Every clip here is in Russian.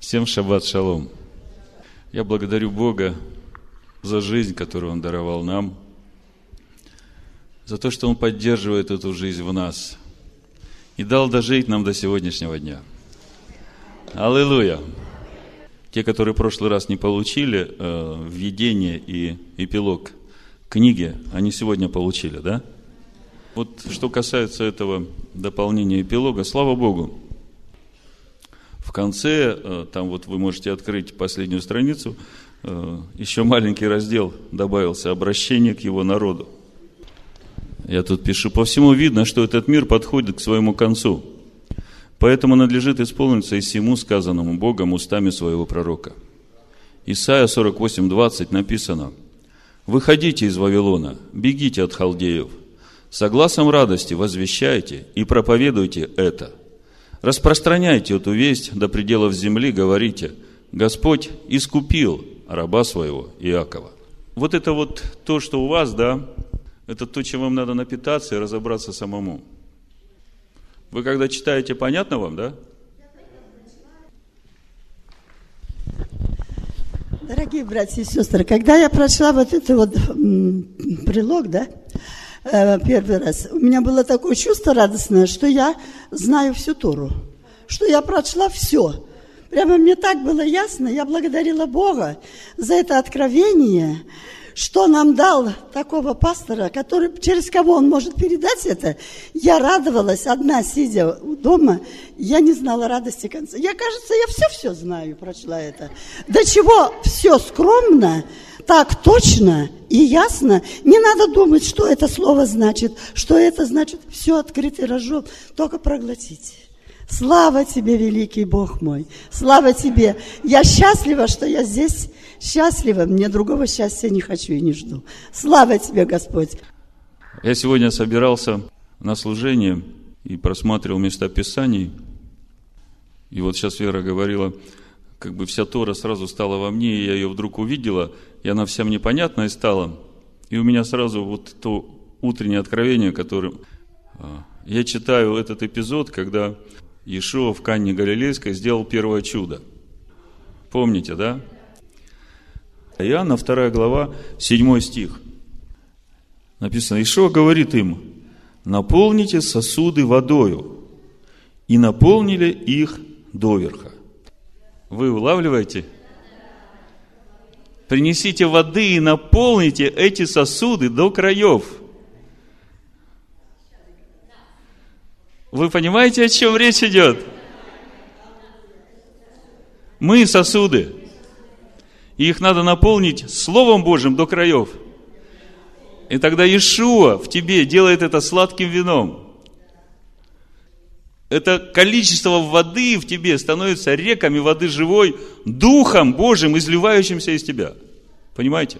Всем шаббат шалом. Я благодарю Бога за жизнь, которую Он даровал нам, за то, что Он поддерживает эту жизнь в нас и дал дожить нам до сегодняшнего дня. Аллилуйя! Те, которые в прошлый раз не получили э, введение и эпилог книги, они сегодня получили, да? Вот что касается этого дополнения эпилога, слава Богу, в конце, э, там вот вы можете открыть последнюю страницу, э, еще маленький раздел добавился, обращение к его народу. Я тут пишу, по всему видно, что этот мир подходит к своему концу. Поэтому надлежит исполниться и всему сказанному Богом устами своего пророка. Исайя 48, 20 написано, «Выходите из Вавилона, бегите от халдеев, согласом радости возвещайте и проповедуйте это. Распространяйте эту весть до пределов земли, говорите, Господь искупил раба своего Иакова». Вот это вот то, что у вас, да, это то, чем вам надо напитаться и разобраться самому. Вы когда читаете, понятно вам, да? Дорогие братья и сестры, когда я прочла вот этот вот прилог, да, э, первый раз, у меня было такое чувство радостное, что я знаю всю Тору, что я прочла все. Прямо мне так было ясно, я благодарила Бога за это откровение, что нам дал такого пастора, который, через кого он может передать это, я радовалась, одна сидя дома, я не знала радости конца. Я, кажется, я все-все знаю, прочла это. До чего все скромно, так точно и ясно. Не надо думать, что это слово значит, что это значит. Все открытый рожок, только проглотить. Слава тебе, великий Бог мой. Слава тебе. Я счастлива, что я здесь счастлива. Мне другого счастья не хочу и не жду. Слава тебе, Господь. Я сегодня собирался на служение и просматривал места Писаний. И вот сейчас Вера говорила, как бы вся Тора сразу стала во мне, и я ее вдруг увидела, и она вся мне понятная стала. И у меня сразу вот то утреннее откровение, которым а, я читаю этот эпизод, когда Иешуа в Канне Галилейской сделал первое чудо. Помните, да? Иоанна, 2 глава, 7 стих. Написано, Иешуа говорит им, наполните сосуды водою. И наполнили их доверха. Вы улавливаете? Принесите воды и наполните эти сосуды до краев – Вы понимаете, о чем речь идет? Мы сосуды. И их надо наполнить Словом Божьим до краев. И тогда Иешуа в тебе делает это сладким вином. Это количество воды в тебе становится реками воды живой, Духом Божьим, изливающимся из тебя. Понимаете?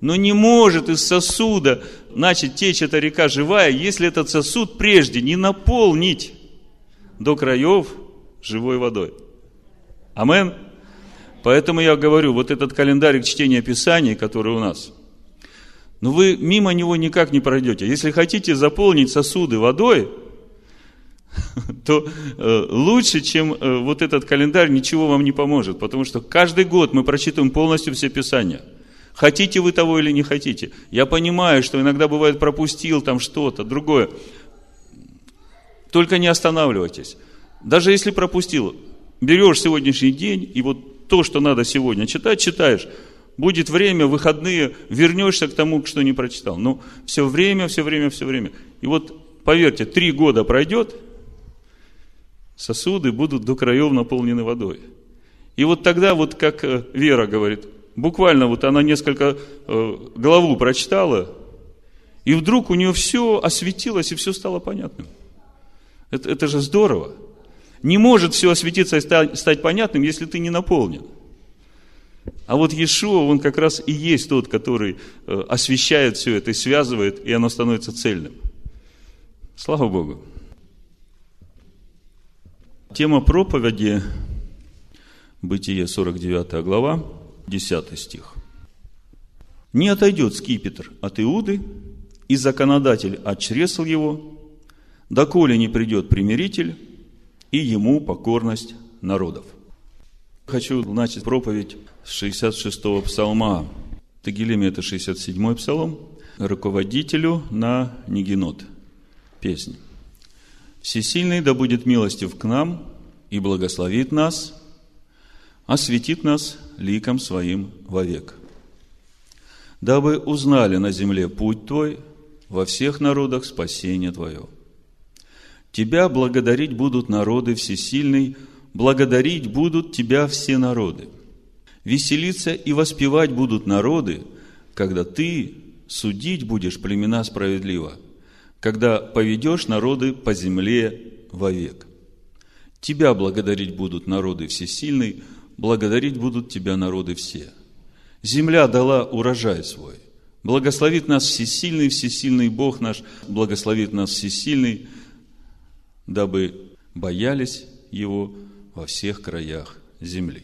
Но не может из сосуда начать течь эта река живая, если этот сосуд прежде не наполнить до краев живой водой. Амен. Поэтому я говорю, вот этот календарик чтения Писаний, который у нас, но ну вы мимо него никак не пройдете. Если хотите заполнить сосуды водой, то э, лучше, чем э, вот этот календарь, ничего вам не поможет. Потому что каждый год мы прочитываем полностью все Писания – Хотите вы того или не хотите. Я понимаю, что иногда бывает пропустил там что-то, другое. Только не останавливайтесь. Даже если пропустил, берешь сегодняшний день, и вот то, что надо сегодня читать, читаешь. Будет время, выходные, вернешься к тому, что не прочитал. Но все время, все время, все время. И вот, поверьте, три года пройдет, сосуды будут до краев наполнены водой. И вот тогда, вот как э, Вера говорит, Буквально вот она несколько э, главу прочитала, и вдруг у нее все осветилось, и все стало понятным. Это, это же здорово. Не может все осветиться и стать, понятным, если ты не наполнен. А вот Иешуа, он как раз и есть тот, который э, освещает все это и связывает, и оно становится цельным. Слава Богу. Тема проповеди, Бытие 49 глава, 10 стих. «Не отойдет скипетр от Иуды, и законодатель от чресл его, доколе не придет примиритель, и ему покорность народов». Хочу начать проповедь с 66-го псалма. Тагилеме это 67-й псалом. Руководителю на Нигинот. Песнь. Всесильный да будет милостив к нам и благословит нас, осветит нас ликом своим вовек. Дабы узнали на земле путь Твой, во всех народах спасение Твое. Тебя благодарить будут народы всесильный, благодарить будут Тебя все народы. Веселиться и воспевать будут народы, когда Ты судить будешь племена справедливо, когда поведешь народы по земле вовек. Тебя благодарить будут народы всесильный, благодарить будут Тебя народы все. Земля дала урожай свой. Благословит нас всесильный, всесильный Бог наш, благословит нас всесильный, дабы боялись Его во всех краях земли.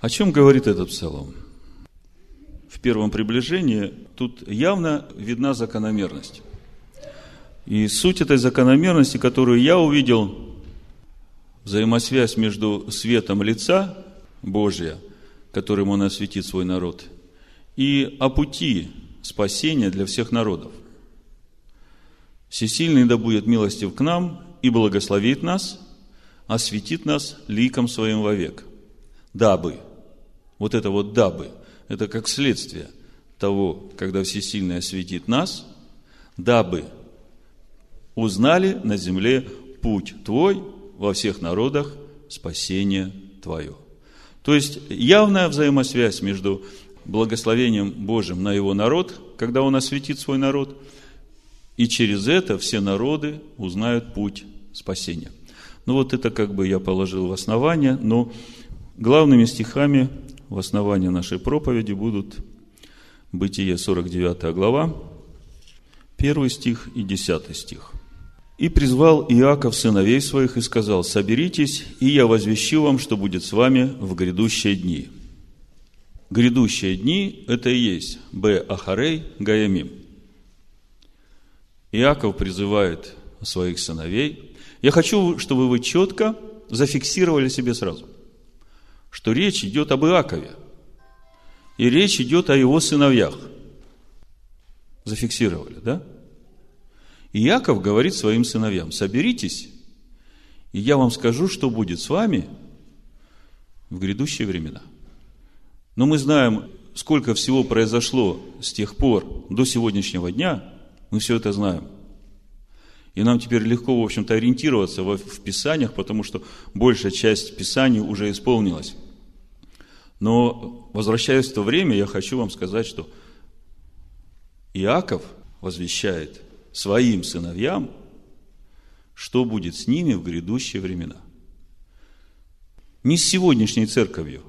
О чем говорит этот псалом? В первом приближении тут явно видна закономерность. И суть этой закономерности, которую я увидел, взаимосвязь между светом лица Божия, которым Он осветит свой народ, и о пути спасения для всех народов – Всесильный да будет милостив к нам и благословит нас, осветит нас ликом своим вовек. Дабы, вот это вот дабы, это как следствие того, когда Всесильный осветит нас, дабы узнали на земле путь Твой во всех народах спасение Твое. То есть явная взаимосвязь между благословением Божьим на его народ, когда он осветит свой народ – и через это все народы узнают путь спасения. Ну вот это как бы я положил в основание, но главными стихами в основании нашей проповеди будут Бытие 49 глава, 1 стих и 10 стих. «И призвал Иаков сыновей своих и сказал, соберитесь, и я возвещу вам, что будет с вами в грядущие дни». Грядущие дни – это и есть Б. Ахарей Гаямим – Иаков призывает своих сыновей. Я хочу, чтобы вы четко зафиксировали себе сразу, что речь идет об Иакове. И речь идет о его сыновьях. Зафиксировали, да? И Иаков говорит своим сыновьям, соберитесь, и я вам скажу, что будет с вами в грядущие времена. Но мы знаем, сколько всего произошло с тех пор до сегодняшнего дня – мы все это знаем. И нам теперь легко, в общем-то, ориентироваться в, в Писаниях, потому что большая часть Писаний уже исполнилась. Но, возвращаясь в то время, я хочу вам сказать, что Иаков возвещает своим сыновьям, что будет с ними в грядущие времена. Не с сегодняшней церковью,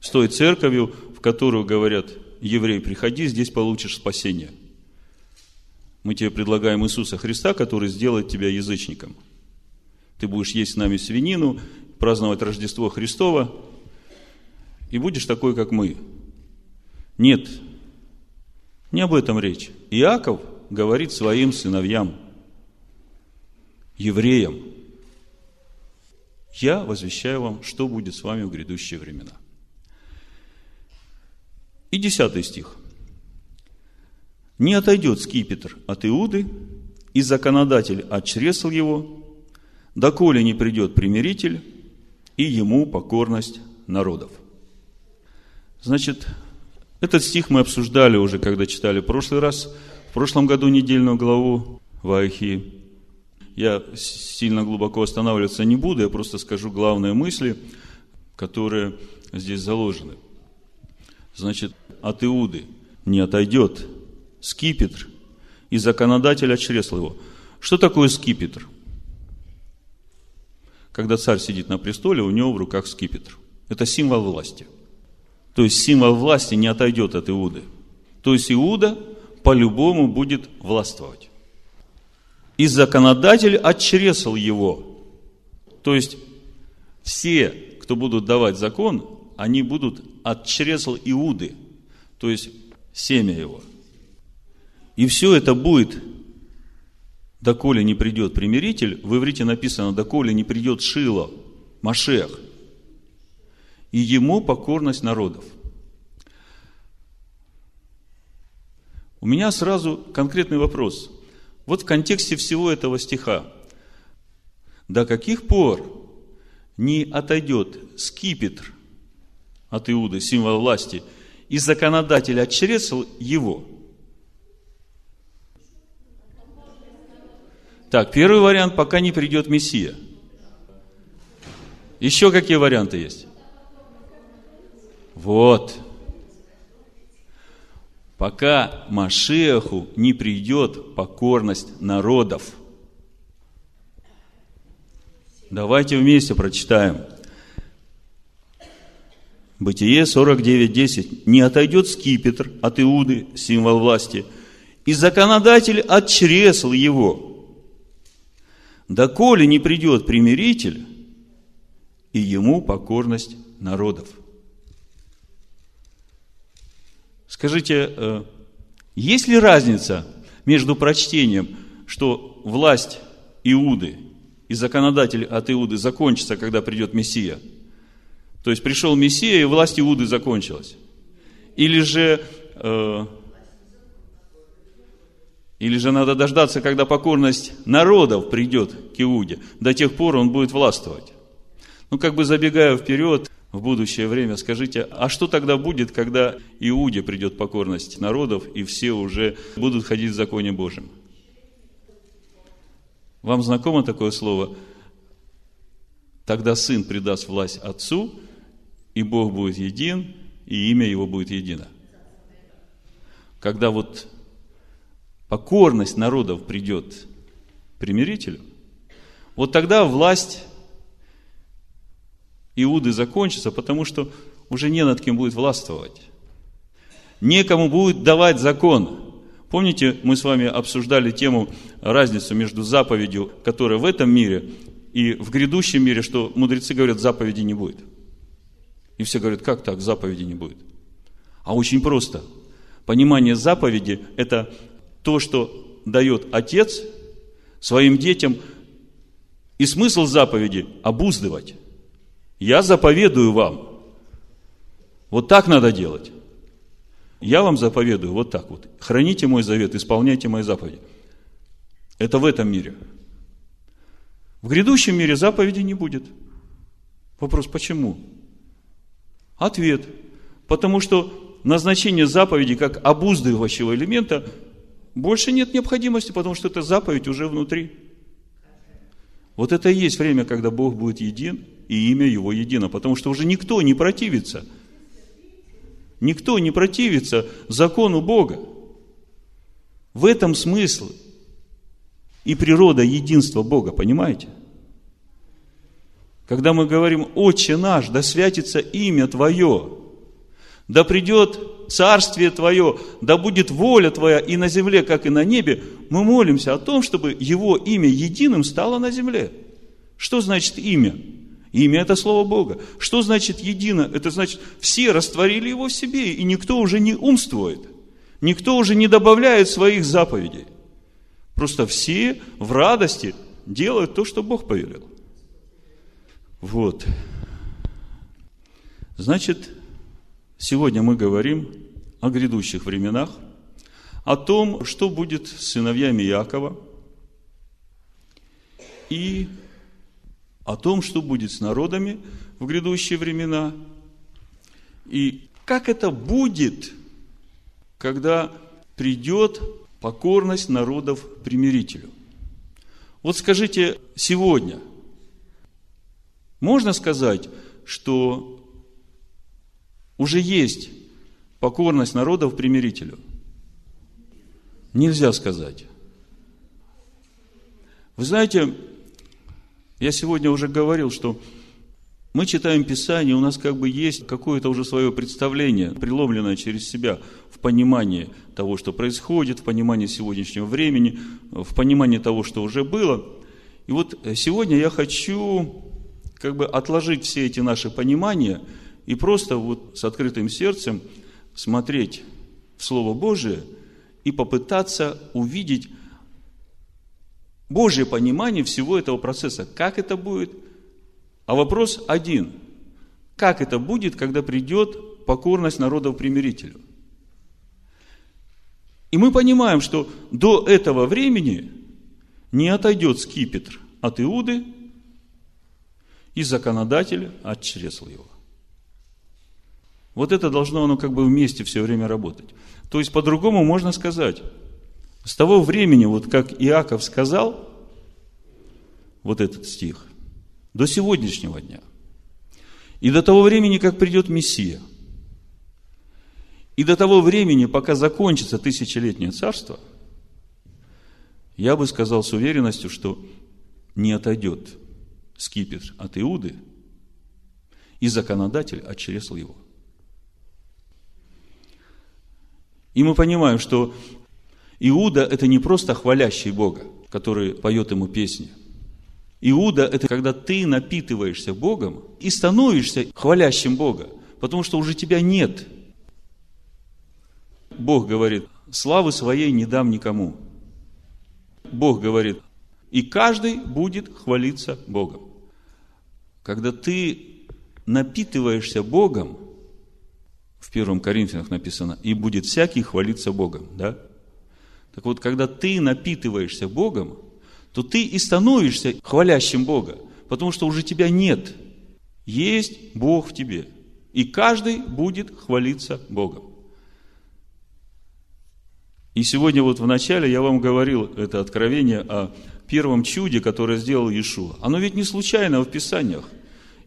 с той церковью, в которую говорят, еврей, приходи, здесь получишь спасение – мы тебе предлагаем Иисуса Христа, который сделает тебя язычником. Ты будешь есть с нами свинину, праздновать Рождество Христово, и будешь такой, как мы. Нет, не об этом речь. Иаков говорит своим сыновьям, евреям, я возвещаю вам, что будет с вами в грядущие времена. И десятый стих – не отойдет скипетр от Иуды, и законодатель от чресл его, доколе не придет примиритель, и ему покорность народов. Значит, этот стих мы обсуждали уже, когда читали в прошлый раз, в прошлом году недельную главу Вайхи. Я сильно глубоко останавливаться не буду, я просто скажу главные мысли, которые здесь заложены. Значит, от Иуды не отойдет скипетр, и законодатель чресла его. Что такое скипетр? Когда царь сидит на престоле, у него в руках скипетр. Это символ власти. То есть символ власти не отойдет от Иуды. То есть Иуда по-любому будет властвовать. И законодатель отчресал его. То есть все, кто будут давать закон, они будут от чресл Иуды, то есть семя его – и все это будет, доколе не придет примиритель, в иврите написано, доколе не придет Шило, Машех, и ему покорность народов. У меня сразу конкретный вопрос. Вот в контексте всего этого стиха. До каких пор не отойдет скипетр от Иуды, символ власти, и законодатель отчресл его? Так, первый вариант, пока не придет Мессия. Еще какие варианты есть? Вот. Пока Машеху не придет покорность народов. Давайте вместе прочитаем. Бытие 49.10. Не отойдет скипетр от Иуды, символ власти, и законодатель отчресл его. Доколе не придет примиритель, и ему покорность народов. Скажите, э, есть ли разница между прочтением, что власть Иуды и законодатель от Иуды закончится, когда придет Мессия? То есть пришел Мессия, и власть Иуды закончилась. Или же, э, или же надо дождаться, когда покорность народов придет к Иуде. До тех пор он будет властвовать. Ну, как бы забегая вперед, в будущее время, скажите, а что тогда будет, когда Иуде придет покорность народов, и все уже будут ходить в законе Божьем? Вам знакомо такое слово? Тогда сын придаст власть отцу, и Бог будет един, и имя его будет едино. Когда вот покорность народов придет примирителю, вот тогда власть Иуды закончится, потому что уже не над кем будет властвовать. Некому будет давать закон. Помните, мы с вами обсуждали тему, разницу между заповедью, которая в этом мире, и в грядущем мире, что мудрецы говорят, заповеди не будет. И все говорят, как так, заповеди не будет? А очень просто. Понимание заповеди – это то, что дает Отец своим детям, и смысл заповеди – обуздывать. Я заповедую вам. Вот так надо делать. Я вам заповедую вот так вот. Храните мой завет, исполняйте мои заповеди. Это в этом мире. В грядущем мире заповеди не будет. Вопрос, почему? Ответ. Потому что назначение заповеди как обуздывающего элемента больше нет необходимости, потому что эта заповедь уже внутри. Вот это и есть время, когда Бог будет един, и имя Его едино, потому что уже никто не противится. Никто не противится закону Бога. В этом смысл и природа единства Бога, понимаете? Когда мы говорим, Отче наш, да святится имя Твое, да придет царствие Твое, да будет воля Твоя и на земле, как и на небе, мы молимся о том, чтобы Его имя единым стало на земле. Что значит имя? Имя – это Слово Бога. Что значит едино? Это значит, все растворили его в себе, и никто уже не умствует. Никто уже не добавляет своих заповедей. Просто все в радости делают то, что Бог повелел. Вот. Значит, сегодня мы говорим о грядущих временах, о том, что будет с сыновьями Якова и о том, что будет с народами в грядущие времена, и как это будет, когда придет покорность народов примирителю. Вот скажите, сегодня можно сказать, что уже есть покорность народов примирителю? Нельзя сказать. Вы знаете, я сегодня уже говорил, что мы читаем Писание, у нас как бы есть какое-то уже свое представление, преломленное через себя в понимании того, что происходит, в понимании сегодняшнего времени, в понимании того, что уже было. И вот сегодня я хочу как бы отложить все эти наши понимания и просто вот с открытым сердцем смотреть в Слово Божие и попытаться увидеть Божье понимание всего этого процесса. Как это будет? А вопрос один. Как это будет, когда придет покорность народов примирителю? И мы понимаем, что до этого времени не отойдет скипетр от Иуды, и законодатель от его. Вот это должно оно как бы вместе все время работать. То есть, по-другому можно сказать, с того времени, вот как Иаков сказал, вот этот стих, до сегодняшнего дня, и до того времени, как придет Мессия – и до того времени, пока закончится тысячелетнее царство, я бы сказал с уверенностью, что не отойдет скипетр от Иуды, и законодатель от чресла его. И мы понимаем, что Иуда – это не просто хвалящий Бога, который поет ему песни. Иуда – это когда ты напитываешься Богом и становишься хвалящим Бога, потому что уже тебя нет – Бог говорит, славы своей не дам никому. Бог говорит, и каждый будет хвалиться Богом. Когда ты напитываешься Богом, в первом Коринфянах написано, и будет всякий хвалиться Богом, да? Так вот, когда ты напитываешься Богом, то ты и становишься хвалящим Бога, потому что уже тебя нет. Есть Бог в тебе. И каждый будет хвалиться Богом. И сегодня вот в начале я вам говорил это откровение о первом чуде, которое сделал Иешуа. Оно ведь не случайно в Писаниях.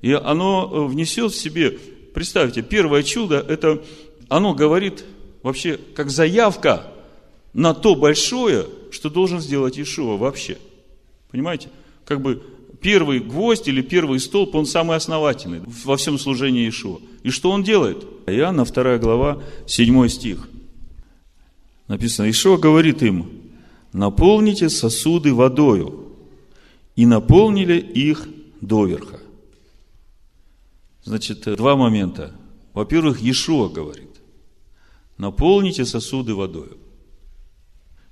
И оно э, внесет в себе, представьте, первое чудо, это оно говорит вообще как заявка на то большое, что должен сделать Иешуа вообще. Понимаете? Как бы первый гвоздь или первый столб, он самый основательный во всем служении Иешуа. И что он делает? Иоанна, 2 глава, 7 стих написано, Ишуа говорит им, наполните сосуды водою. И наполнили их доверха. Значит, два момента. Во-первых, Иешуа говорит, наполните сосуды водою.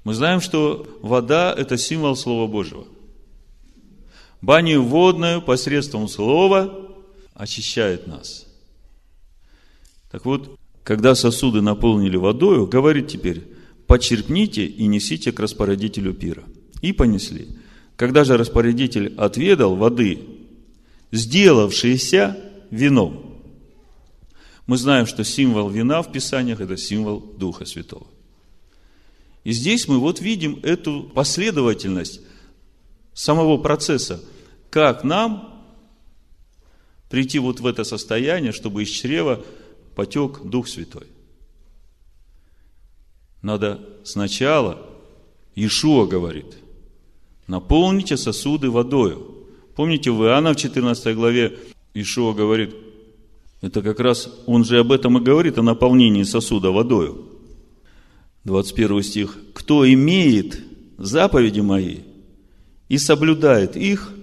Мы знаем, что вода – это символ Слова Божьего. Баню водную посредством Слова очищает нас. Так вот, когда сосуды наполнили водою, говорит теперь, почерпните и несите к распорядителю пира. И понесли. Когда же распорядитель отведал воды, сделавшейся вином. Мы знаем, что символ вина в Писаниях – это символ Духа Святого. И здесь мы вот видим эту последовательность самого процесса, как нам прийти вот в это состояние, чтобы из чрева потек Дух Святой. Надо сначала, Иешуа говорит, наполните сосуды водою. Помните, в Иоанна в 14 главе Иешуа говорит, это как раз, он же об этом и говорит, о наполнении сосуда водою. 21 стих. «Кто имеет заповеди мои и соблюдает их,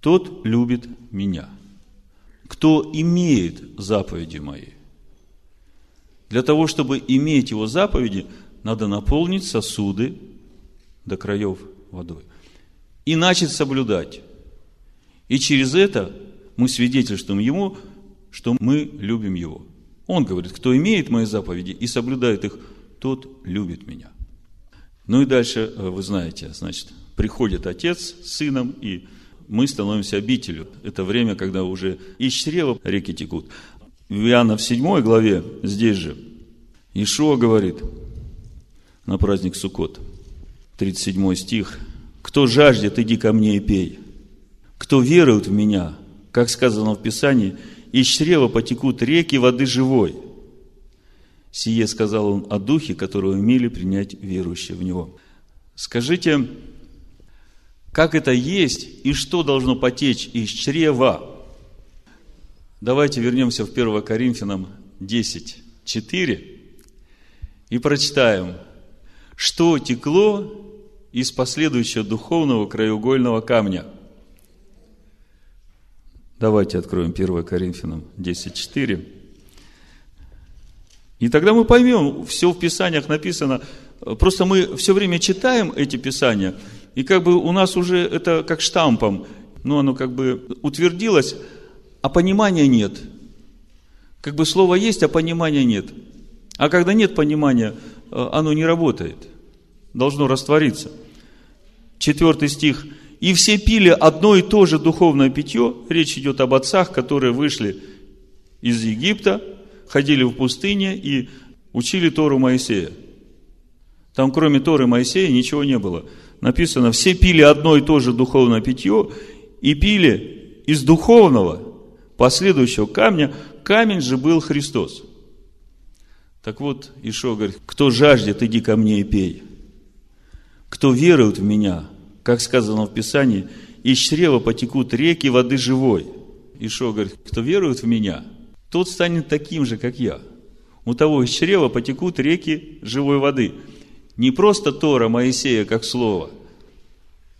тот любит меня». Кто имеет заповеди мои – для того, чтобы иметь его заповеди, надо наполнить сосуды до краев водой. И начать соблюдать. И через это мы свидетельствуем ему, что мы любим его. Он говорит, кто имеет мои заповеди и соблюдает их, тот любит меня. Ну и дальше, э, вы знаете, значит, приходит отец с сыном, и мы становимся обителю. Это время, когда уже из чрева реки текут. В Иоанна в 7 главе, здесь же, Ишуа говорит на праздник Суккот, 37 стих, «Кто жаждет, иди ко мне и пей. Кто верует в меня, как сказано в Писании, из чрева потекут реки воды живой». Сие сказал он о духе, которого имели принять верующие в него. Скажите, как это есть и что должно потечь из чрева? Давайте вернемся в 1 Коринфянам 10, 4 и прочитаем, что текло из последующего духовного краеугольного камня. Давайте откроем 1 Коринфянам 10.4. И тогда мы поймем, все в Писаниях написано. Просто мы все время читаем эти Писания, и как бы у нас уже это как штампом, ну, оно как бы утвердилось, а понимания нет. Как бы слово есть, а понимания нет. А когда нет понимания, э, оно не работает. Должно раствориться. Четвертый стих. «И все пили одно и то же духовное питье». Речь идет об отцах, которые вышли из Египта, ходили в пустыне и учили Тору Моисея. Там кроме Торы Моисея ничего не было. Написано, все пили одно и то же духовное питье и пили из духовного последующего камня. Камень же был Христос. Так вот, Ишо говорит, кто жаждет, иди ко мне и пей. Кто верует в меня, как сказано в Писании, из чрева потекут реки воды живой. Ишо говорит, кто верует в меня, тот станет таким же, как я. У того из чрева потекут реки живой воды. Не просто Тора Моисея, как слово.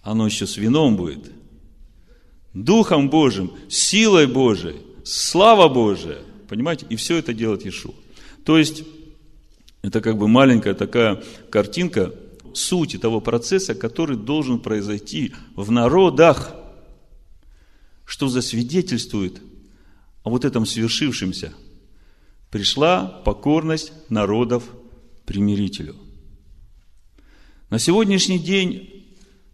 Оно еще с вином будет. Духом Божьим, силой Божией, слава Божия. Понимаете? И все это делает Иешуа. То есть, это как бы маленькая такая картинка сути того процесса, который должен произойти в народах, что засвидетельствует о вот этом свершившемся. Пришла покорность народов примирителю. На сегодняшний день,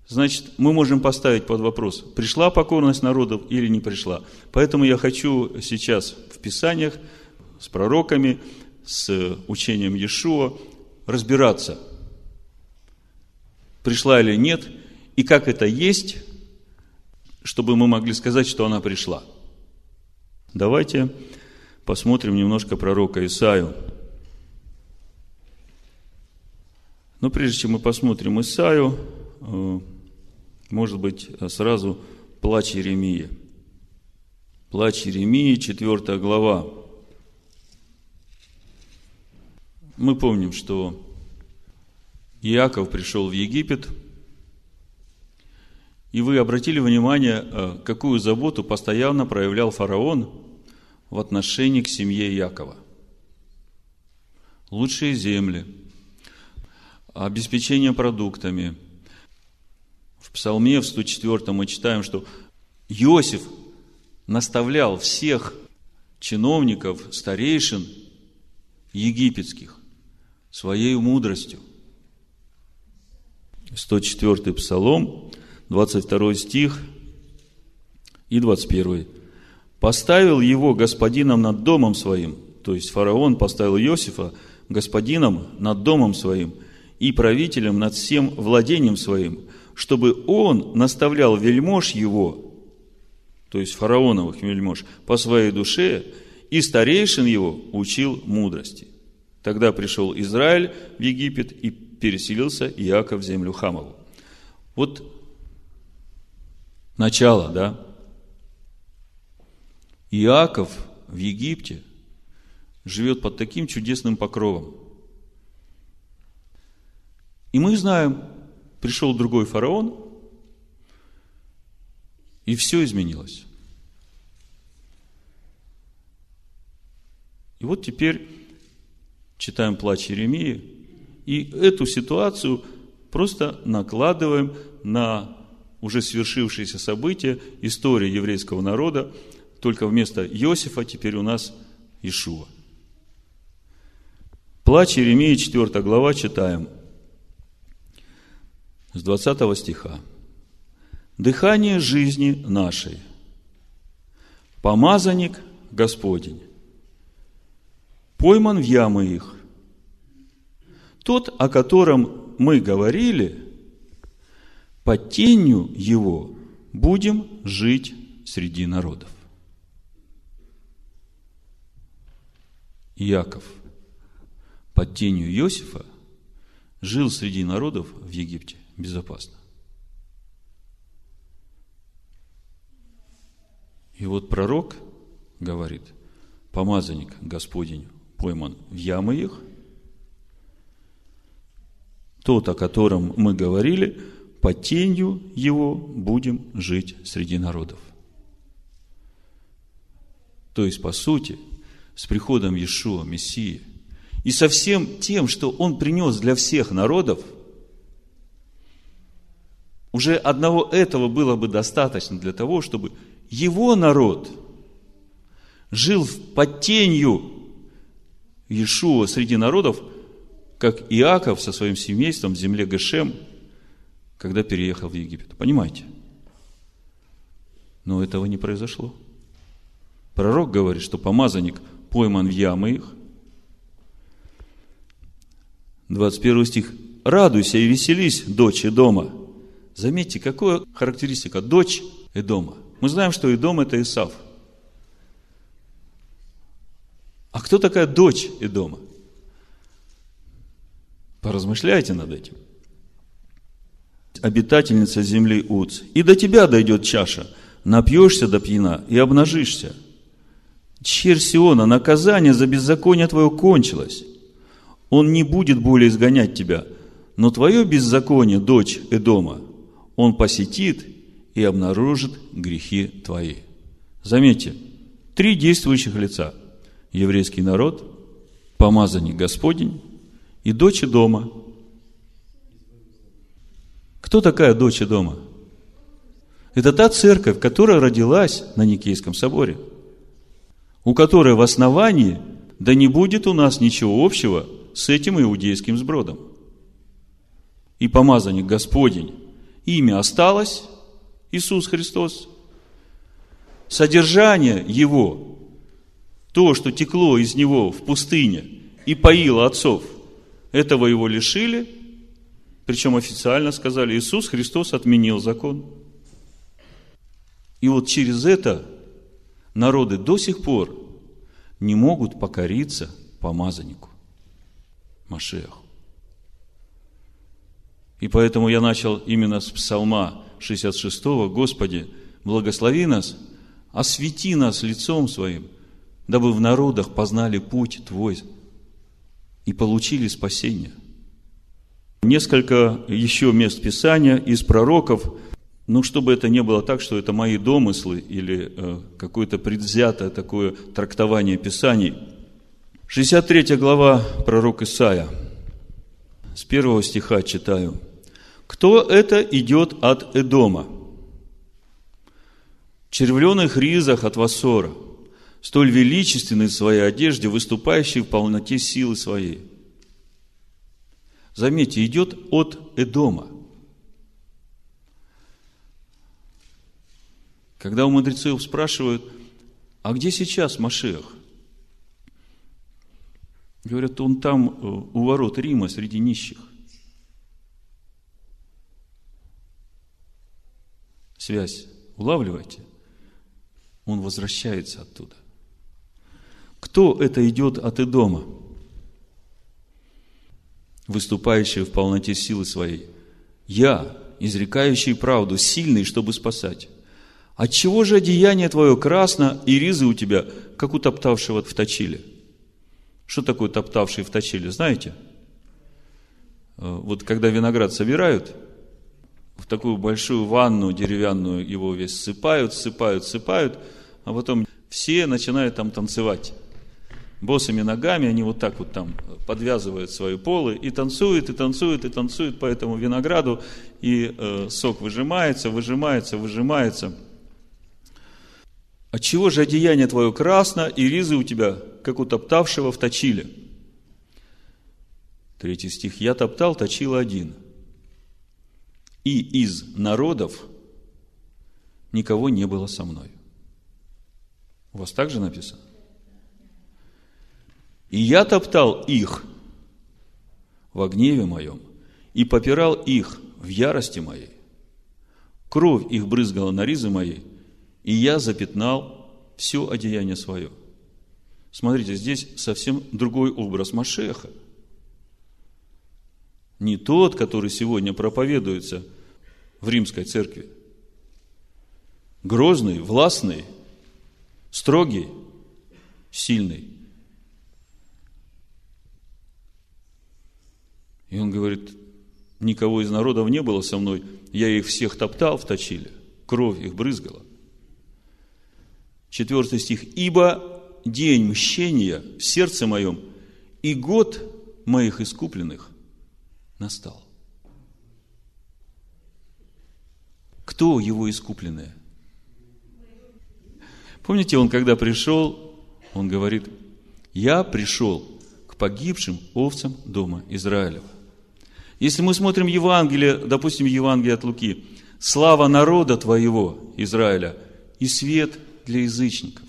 значит, мы можем поставить под вопрос, пришла покорность народов или не пришла. Поэтому я хочу сейчас в Писаниях с пророками с учением Иешуа, разбираться, пришла или нет, и как это есть, чтобы мы могли сказать, что она пришла. Давайте посмотрим немножко пророка Исаию. Но прежде чем мы посмотрим Исаию, э, может быть, сразу плач Еремии. Плач Еремии, 4 глава. Мы помним, что Иаков пришел в Египет, и вы обратили внимание, э, какую заботу постоянно проявлял фараон в отношении к семье Иакова. Лучшие земли, обеспечение продуктами. В Псалме, в 104 мы читаем, что Иосиф наставлял всех чиновников, старейшин египетских своей мудростью. 104 Псалом, 22 стих и 21. «Поставил его господином над домом своим». То есть фараон поставил Иосифа господином над домом своим и правителем над всем владением своим, чтобы он наставлял вельмож его, то есть фараоновых вельмож, по своей душе, и старейшин его учил мудрости. Тогда пришел Израиль в Египет и переселился Иаков в землю Хамову. Вот начало, да? Иаков в Египте живет под таким чудесным покровом. И мы знаем, пришел другой фараон, и все изменилось. И вот теперь читаем плач Еремии, и эту ситуацию просто накладываем на уже свершившиеся события истории еврейского народа, только вместо Иосифа теперь у нас Ишуа. Плач Еремии, 4 глава, читаем с 20 стиха. «Дыхание жизни нашей, помазанник Господень, пойман в ямы их. Тот, о котором мы говорили, под тенью его будем жить среди народов. Иаков под тенью Иосифа жил среди народов в Египте безопасно. И вот пророк говорит, помазанник Господень пойман в ямы их. Тот, о котором мы говорили, под тенью его будем жить среди народов. То есть, по сути, с приходом Иешуа, Мессии, и со всем тем, что Он принес для всех народов, уже одного этого было бы достаточно для того, чтобы Его народ жил под тенью Иешуа среди народов, как Иаков со своим семейством в земле Гешем, когда переехал в Египет. Понимаете? Но этого не произошло. Пророк говорит, что помазанник пойман в ямы их. 21 стих. «Радуйся и веселись, дочь дома. Заметьте, какая характеристика. Дочь дома. Мы знаем, что Идом – это Исав. А кто такая дочь Идома? Поразмышляйте над этим. Обитательница земли Уц. И до тебя дойдет чаша. Напьешься до пьяна и обнажишься. Черь Сиона, наказание за беззаконие твое кончилось. Он не будет более изгонять тебя, но твое беззаконие, дочь Эдома, он посетит и обнаружит грехи твои. Заметьте, три действующих лица. Еврейский народ, помазанник Господень и дочь дома. Кто такая дочь дома? Это та церковь, которая родилась на Никейском соборе, у которой в основании да не будет у нас ничего общего с этим иудейским сбродом. И помазанник Господень, имя осталось, Иисус Христос. Содержание Его, то, что текло из Него в пустыне и поило отцов, этого Его лишили, причем официально сказали, Иисус Христос отменил закон. И вот через это народы до сих пор не могут покориться помазаннику, Машеху. И поэтому я начал именно с псалма 66-го, Господи, благослови нас, освети нас лицом Своим, дабы в народах познали путь Твой и получили спасение. Несколько еще мест Писания из пророков, ну, чтобы это не было так, что это мои домыслы или э, какое-то предвзятое такое трактование Писаний. 63 глава пророк Исаия. С первого стиха читаю. Кто это идет от Эдома? Червленых ризах от Вассора, столь величественный в своей одежде, выступающий в полноте силы своей. Заметьте, идет от Эдома. Когда у мудрецов спрашивают, а где сейчас Машех? Говорят, он там э, у ворот Рима среди нищих. связь улавливаете, он возвращается оттуда. Кто это идет от Идома? Выступающий в полноте силы своей. Я, изрекающий правду, сильный, чтобы спасать. Отчего же одеяние твое красно и ризы у тебя, как у топтавшего в точиле? Что такое топтавший в точиле, знаете? Э, вот когда виноград собирают – в такую большую ванну деревянную его весь сыпают, сыпают, сыпают, а потом все начинают там танцевать. Босыми ногами они вот так вот там подвязывают свои полы и танцуют, и танцуют, и танцуют по этому винограду, и э, сок выжимается, выжимается, выжимается. От чего же одеяние твое красно, и ризы у тебя, как у топтавшего в точиле? Третий стих. Я топтал, точил один – и из народов никого не было со мной. У вас также написано? И я топтал их в гневе моем, и попирал их в ярости моей. Кровь их брызгала на ризы моей, и я запятнал все одеяние свое. Смотрите, здесь совсем другой образ Машеха. Не тот, который сегодня проповедуется – в римской церкви. Грозный, властный, строгий, сильный. И он говорит, никого из народов не было со мной, я их всех топтал в точиле, кровь их брызгала. Четвертый стих. «Ибо день мщения в сердце моем, и год моих искупленных настал». Кто его искупленные? Помните, он когда пришел Он говорит, я пришел к погибшим овцам дома Израилева. Если мы смотрим Евангелие, допустим, Евангелие от Луки, слава народа твоего, Израиля, и свет для язычников.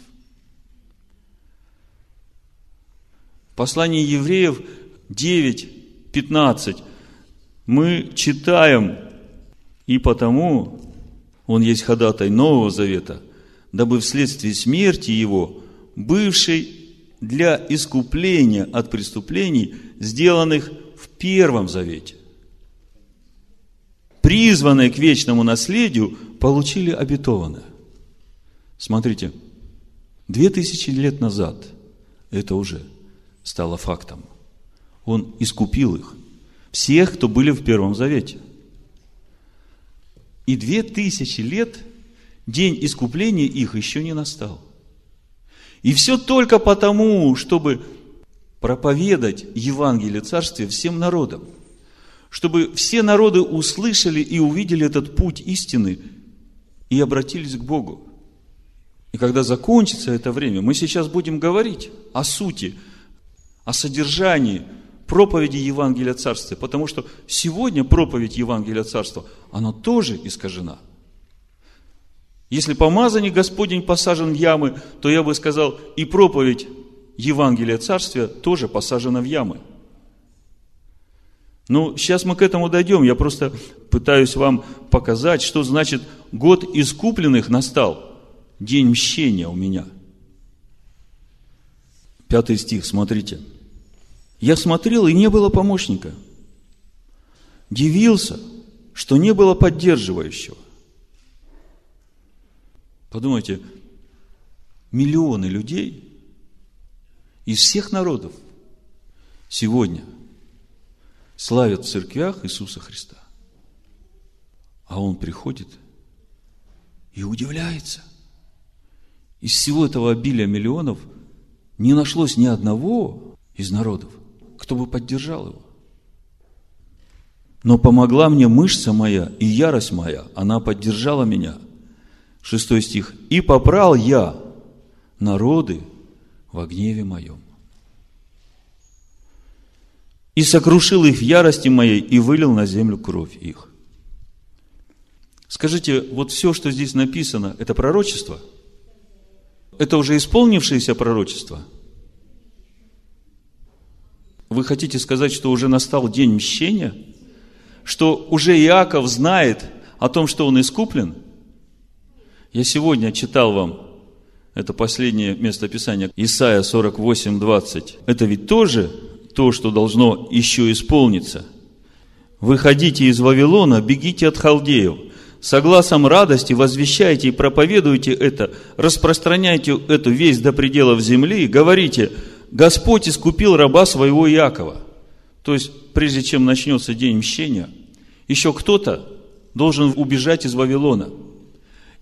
Послание евреев 9, 15 мы читаем, и потому он есть ходатай Нового Завета, дабы вследствие смерти его, бывший для искупления от преступлений, сделанных в Первом Завете, призванные к вечному наследию, получили обетованное. Смотрите, две тысячи лет назад это уже стало фактом. Он искупил их. Всех, кто были в Первом Завете. И две тысячи лет день искупления их еще не настал. И все только потому, чтобы проповедать Евангелие Царствия всем народам. Чтобы все народы услышали и увидели этот путь истины и обратились к Богу. И когда закончится это время, мы сейчас будем говорить о сути, о содержании проповеди Евангелия Царствия. Потому что сегодня проповедь Евангелия Царства, она тоже искажена. Если помазанник Господень посажен в ямы, то я бы сказал, и проповедь Евангелия Царствия тоже посажена в ямы. Ну, сейчас мы к этому дойдем. Я просто пытаюсь вам показать, что значит год искупленных настал. День мщения у меня. Пятый стих, смотрите. Я смотрел, и не было помощника. Дивился, что не было поддерживающего. Подумайте, миллионы людей из всех народов сегодня славят в церквях Иисуса Христа. А Он приходит и удивляется. Из всего этого обилия миллионов не нашлось ни одного из народов, кто бы поддержал его. Но помогла мне мышца моя и ярость моя, она поддержала меня. Шестой стих. И попрал я народы во гневе моем. И сокрушил их в ярости моей, и вылил на землю кровь их. Скажите, вот все, что здесь написано, это пророчество? Это уже исполнившееся пророчество – вы хотите сказать, что уже настал день мщения? Что уже Иаков знает о том, что он искуплен? Я сегодня читал вам это последнее местописание, Исайя 48, 20. Это ведь тоже то, что должно еще исполниться. Выходите из Вавилона, бегите от халдеев. Согласом радости возвещайте и проповедуйте это, распространяйте эту весть до пределов земли, говорите – Господь искупил раба своего Иакова. То есть, прежде чем начнется день мщения, еще кто-то должен убежать из Вавилона.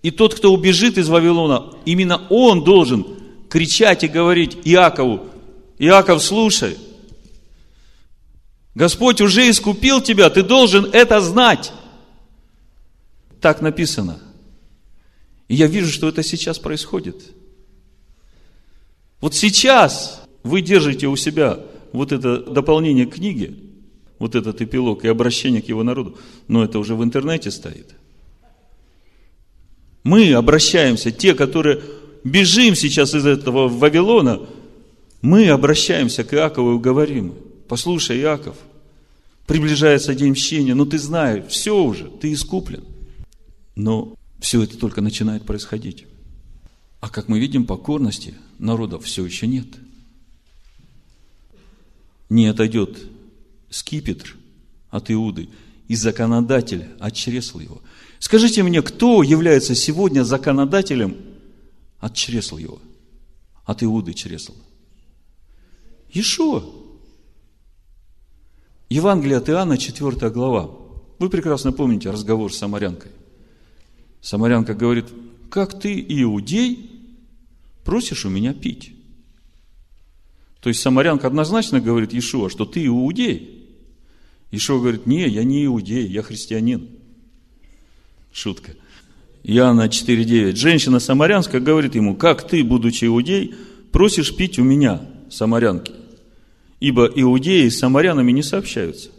И тот, кто убежит из Вавилона, именно он должен кричать и говорить Иакову, Иаков, слушай, Господь уже искупил тебя, ты должен это знать. Так написано. И я вижу, что это сейчас происходит. Вот сейчас вы держите у себя вот это дополнение книги, вот этот эпилог и обращение к его народу, но это уже в интернете стоит. Мы обращаемся, те, которые бежим сейчас из этого Вавилона, мы обращаемся к Иакову и говорим, послушай, Иаков, приближается день мщения, но ты знаешь, все уже, ты искуплен. Но все это только начинает происходить. А как мы видим, покорности народов все еще нет – не отойдет скипетр от Иуды, и законодатель от чресла его. Скажите мне, кто является сегодня законодателем от чресла его? От Иуды чресла. Ишуа. Евангелие от Иоанна, 4 глава. Вы прекрасно помните разговор с самарянкой. Самарянка говорит, как ты, иудей, просишь у меня пить? То есть самарянка однозначно говорит Иешуа, что ты иудей. Иешуа говорит, не, я не иудей, я христианин. Шутка. Иоанна 4.9. Женщина самарянская говорит ему, как ты, будучи иудей, просишь пить у меня, самарянки? Ибо иудеи с самарянами не сообщаются.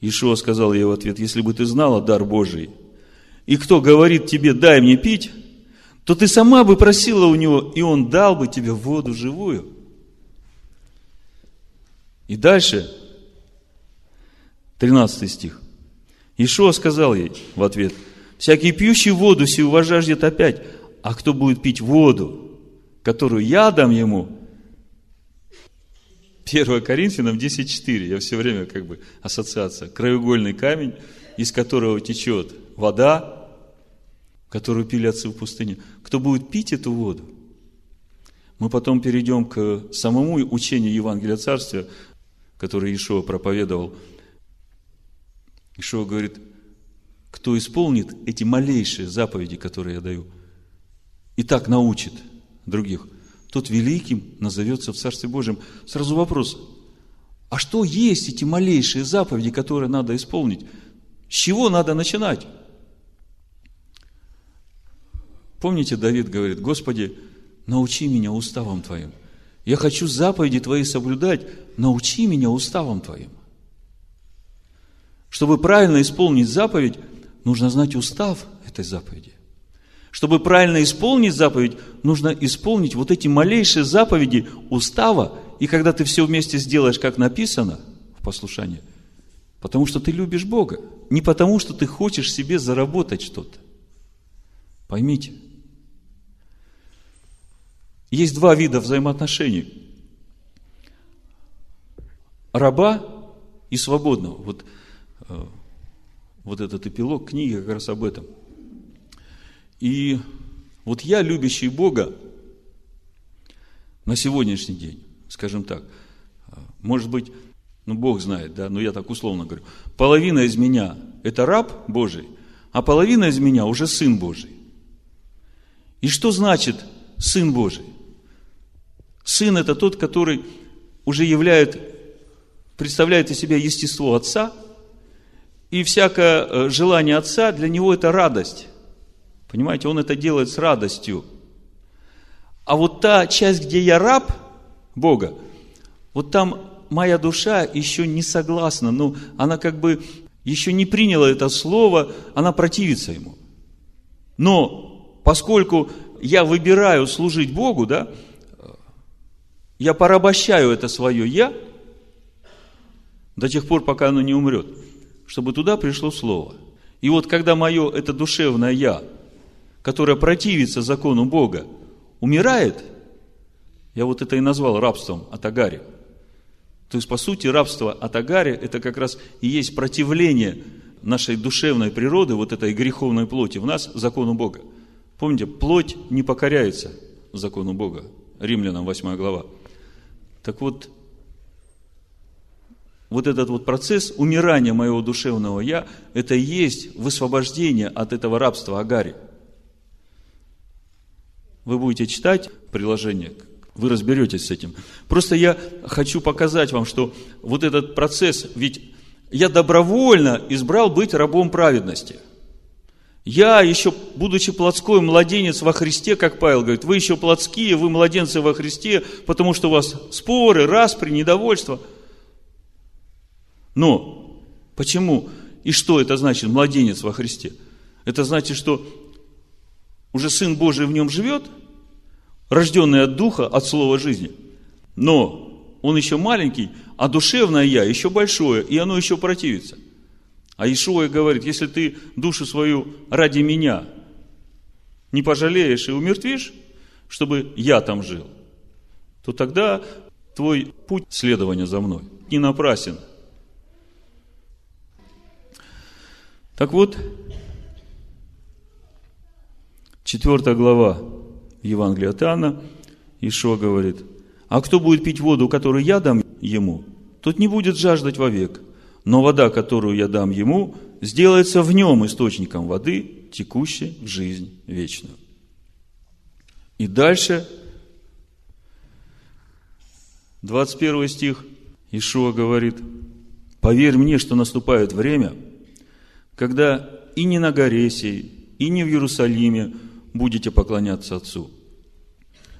Ишуа сказал ей в ответ, если бы ты знала дар Божий, и кто говорит тебе, дай мне пить, то ты сама бы просила у него, и он дал бы тебе воду живую. И дальше, 13 стих. Ишуа сказал ей в ответ, всякий пьющий воду сию жаждет опять, а кто будет пить воду, которую я дам ему, 1 Коринфянам 10.4, я все время как бы ассоциация, краеугольный камень, из которого течет вода, которую пили отцы в пустыне. Кто будет пить эту воду? Мы потом перейдем к самому учению Евангелия Царствия, которое Ишуа проповедовал. Ишуа говорит, кто исполнит эти малейшие заповеди, которые я даю, и так научит других – тот великим назовется в Царстве Божьем. Сразу вопрос, а что есть эти малейшие заповеди, которые надо исполнить? С чего надо начинать? Помните, Давид говорит, Господи, научи меня уставом Твоим. Я хочу заповеди Твои соблюдать, научи меня уставом Твоим. Чтобы правильно исполнить заповедь, нужно знать устав этой заповеди. Чтобы правильно исполнить заповедь, нужно исполнить вот эти малейшие заповеди устава, и когда ты все вместе сделаешь, как написано в послушании, потому что ты любишь Бога, не потому что ты хочешь себе заработать что-то. Поймите. Есть два вида взаимоотношений. Раба и свободного. Вот, э, вот этот эпилог книги как раз об этом – и вот я, любящий Бога, на сегодняшний день, скажем так, может быть, ну, Бог знает, да, но я так условно говорю, половина из меня – это раб Божий, а половина из меня уже Сын Божий. И что значит Сын Божий? Сын – это тот, который уже являет, представляет из себя естество Отца, и всякое э, желание Отца для него – это радость. Понимаете, он это делает с радостью. А вот та часть, где я раб Бога, вот там моя душа еще не согласна, ну, она как бы еще не приняла это слово, она противится ему. Но поскольку я выбираю служить Богу, да, я порабощаю это свое «я» до тех пор, пока оно не умрет, чтобы туда пришло Слово. И вот когда мое это душевное «я» которая противится закону Бога, умирает, я вот это и назвал рабством от Агари. То есть, по сути, рабство от Агари – это как раз и есть противление нашей душевной природы, вот этой греховной плоти в нас, закону Бога. Помните, плоть не покоряется закону Бога. Римлянам 8 глава. Так вот, вот этот вот процесс умирания моего душевного «я» – это и есть высвобождение от этого рабства Агари – вы будете читать приложение, вы разберетесь с этим. Просто я хочу показать вам, что вот этот процесс, ведь я добровольно избрал быть рабом праведности. Я еще, будучи плотской младенец во Христе, как Павел говорит, вы еще плотские, вы младенцы во Христе, потому что у вас споры, распри, недовольство. Но почему и что это значит младенец во Христе? Это значит, что уже Сын Божий в нем живет, рожденный от Духа, от Слова жизни. Но он еще маленький, а душевное я еще большое, и оно еще противится. А Ишуа говорит, если ты душу свою ради меня не пожалеешь и умертвишь, чтобы я там жил, то тогда твой путь следования за мной не напрасен. Так вот, четвертая глава Евангелия от Иоанна, Ишо говорит, а кто будет пить воду, которую я дам ему, тот не будет жаждать вовек, но вода, которую я дам ему, сделается в нем источником воды, текущей в жизнь вечную. И дальше, 21 стих, Ишуа говорит, «Поверь мне, что наступает время, когда и не на горе сей, и не в Иерусалиме будете поклоняться Отцу.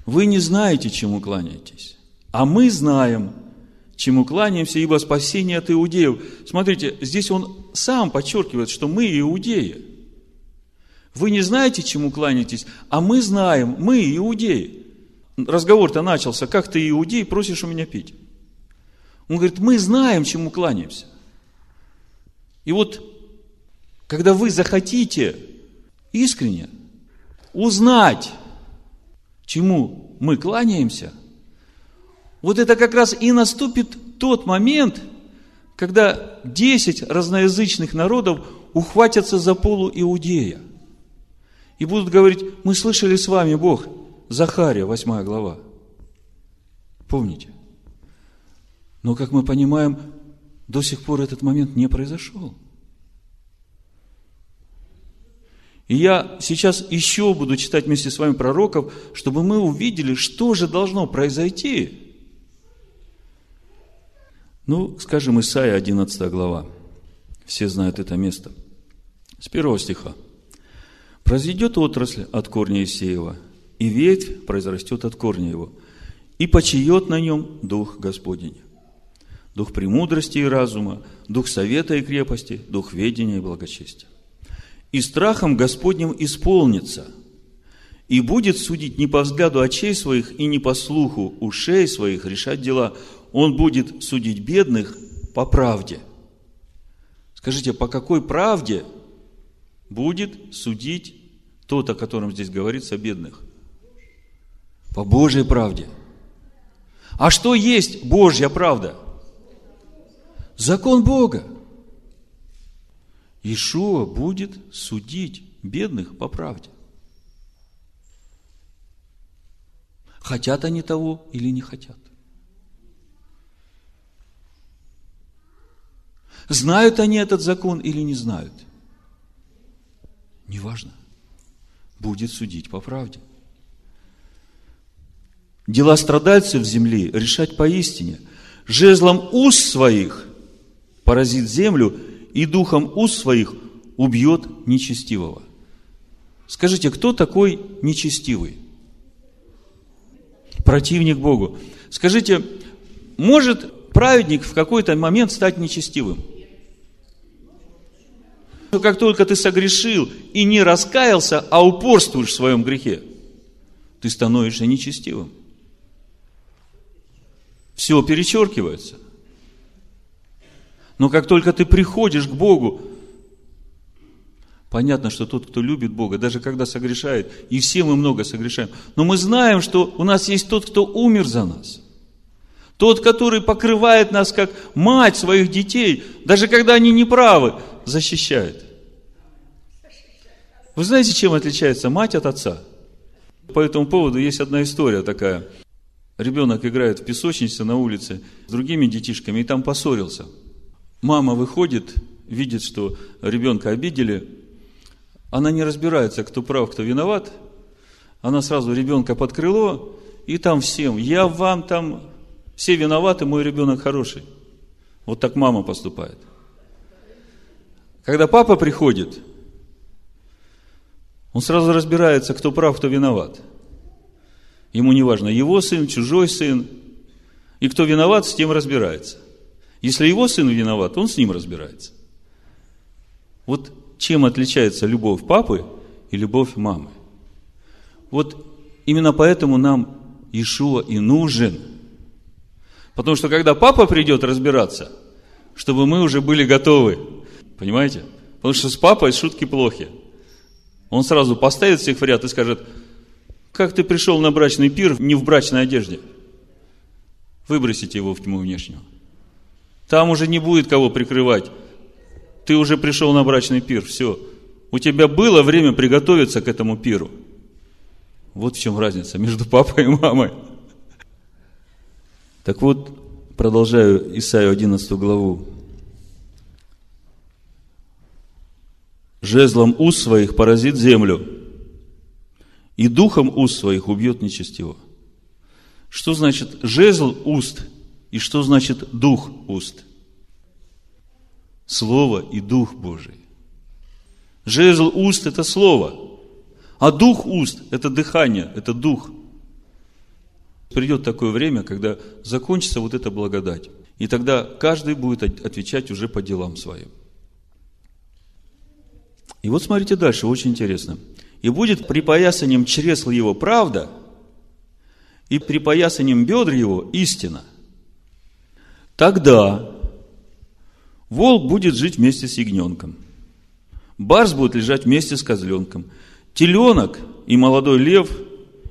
вы не знаете, чему кланяетесь, а мы знаем, чему кланяемся, ибо спасение от иудеев. Смотрите, здесь он сам подчеркивает, что мы иудеи. Вы не знаете, чему кланяетесь, а мы знаем, мы иудеи. Разговор-то начался, как ты иудей, просишь у меня пить. Он говорит, мы знаем, чему кланяемся. И вот, когда вы захотите искренне узнать, чему мы кланяемся, вот это как раз и наступит тот момент, когда 10 разноязычных народов ухватятся за полу Иудея. И будут говорить, мы слышали с вами, Бог, Захария, 8 глава. Помните? Но, как мы понимаем, до сих пор этот момент не произошел. И я сейчас еще буду читать вместе с вами пророков, чтобы мы увидели, что же должно произойти. Ну, скажем, Исаия 11 глава. Все знают это место. С первого стиха. «Произойдет отрасль от корня Исеева, и ветвь произрастет от корня его, и почиет на нем Дух Господень. Дух премудрости и разума, Дух совета и крепости, Дух ведения и благочестия и страхом Господним исполнится, и будет судить не по взгляду очей своих и не по слуху ушей своих решать дела. Он будет судить бедных по правде. Скажите, по какой правде будет судить тот, о котором здесь говорится, бедных? По Божьей правде. А что есть Божья правда? Закон Бога. Ишуа будет судить бедных по правде. Хотят они того или не хотят. Знают они этот закон или не знают. Неважно. Будет судить по правде. Дела страдальцев земли решать поистине. Жезлом уст своих поразит землю и духом уст своих убьет нечестивого. Скажите, кто такой нечестивый? Противник Богу. Скажите, может праведник в какой-то момент стать нечестивым? Как только ты согрешил и не раскаялся, а упорствуешь в своем грехе, ты становишься нечестивым. Все перечеркивается – но как только ты приходишь к Богу, понятно, что тот, кто любит Бога, даже когда согрешает, и все мы много согрешаем, но мы знаем, что у нас есть тот, кто умер за нас. Тот, который покрывает нас как мать своих детей, даже когда они неправы, защищает. Вы знаете, чем отличается мать от отца? По этому поводу есть одна история такая. Ребенок играет в песочнице на улице с другими детишками и там поссорился – Мама выходит, видит, что ребенка обидели, она не разбирается, кто прав, кто виноват. Она сразу ребенка под крыло, и там всем, я вам там, все виноваты, мой ребенок хороший. Вот так мама поступает. Когда папа приходит, он сразу разбирается, кто прав, кто виноват. Ему не важно, его сын, чужой сын. И кто виноват, с тем разбирается. Если его сын виноват, он с ним разбирается. Вот чем отличается любовь папы и любовь мамы. Вот именно поэтому нам Ишуа и нужен. Потому что когда папа придет разбираться, чтобы мы уже были готовы. Понимаете? Потому что с папой шутки плохи. Он сразу поставит всех в ряд и скажет, как ты пришел на брачный пир не в брачной одежде? Выбросите его в тьму внешнюю. Там уже не будет кого прикрывать. Ты уже пришел на брачный пир, все. У тебя было время приготовиться к этому пиру. Вот в чем разница между папой и мамой. Так вот, продолжаю Исаию 11 главу. Жезлом уст своих поразит землю, и духом уст своих убьет нечестиво. Что значит жезл уст – и что значит дух уст? Слово и дух Божий. Жезл уст – это слово, а дух уст – это дыхание, это дух. Придет такое время, когда закончится вот эта благодать. И тогда каждый будет отвечать уже по делам своим. И вот смотрите дальше, очень интересно. «И будет припоясанием чресл его правда, и припоясанием бедр его истина. Тогда волк будет жить вместе с ягненком, барс будет лежать вместе с козленком, теленок и молодой лев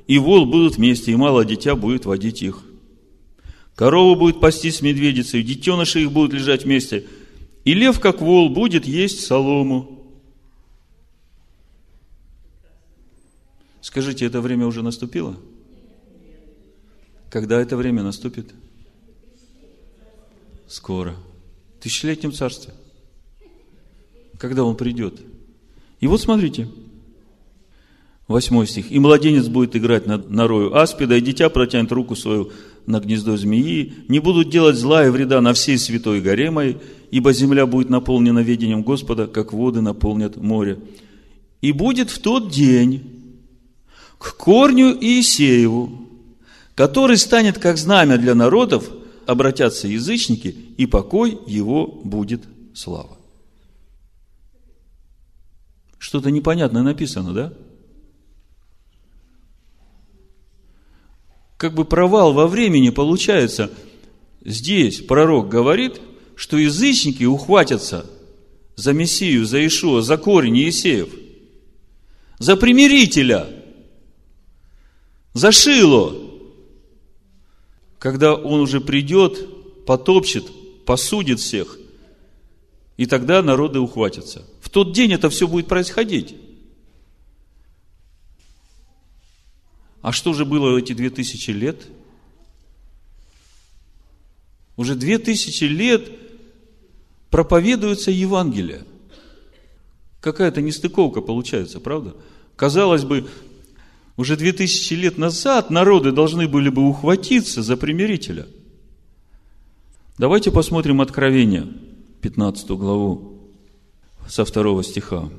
и вол будут вместе, и малое дитя будет водить их. Корова будет пасти с медведицей, детеныши их будут лежать вместе, и лев, как вол, будет есть солому. Скажите, это время уже наступило? Когда это время наступит? Скоро. В тысячелетнем царстве. Когда он придет? И вот смотрите, восьмой стих. «И младенец будет играть на, на рою аспида, и дитя протянет руку свою на гнездо змеи. Не будут делать зла и вреда на всей святой горе моей, ибо земля будет наполнена ведением Господа, как воды наполнят море. И будет в тот день к корню Иисееву, который станет как знамя для народов, обратятся язычники, и покой его будет слава. Что-то непонятное написано, да? Как бы провал во времени получается. Здесь пророк говорит, что язычники ухватятся за Мессию, за Ишуа, за корень Иисеев, за примирителя, за Шило, когда он уже придет, потопчет, посудит всех, и тогда народы ухватятся. В тот день это все будет происходить. А что же было эти две тысячи лет? Уже две тысячи лет проповедуется Евангелие. Какая-то нестыковка получается, правда? Казалось бы, уже две тысячи лет назад народы должны были бы ухватиться за примирителя. Давайте посмотрим Откровение, 15 главу, со второго стиха.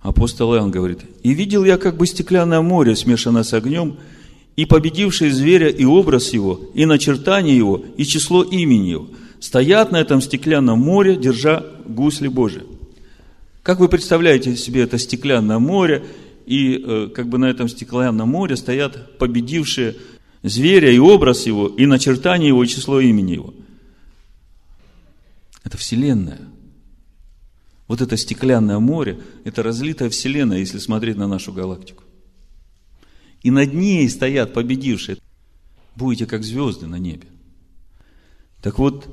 Апостол Иоанн говорит, «И видел я как бы стеклянное море, смешанное с огнем, и победивший зверя, и образ его, и начертание его, и число имени его, стоят на этом стеклянном море, держа гусли Божии». Как вы представляете себе это стеклянное море и э, как бы на этом стеклянном море стоят победившие зверя и образ его, и начертание его, и число имени его. Это Вселенная. Вот это стеклянное море, это разлитая Вселенная, если смотреть на нашу галактику. И над ней стоят победившие. Будете как звезды на небе. Так вот,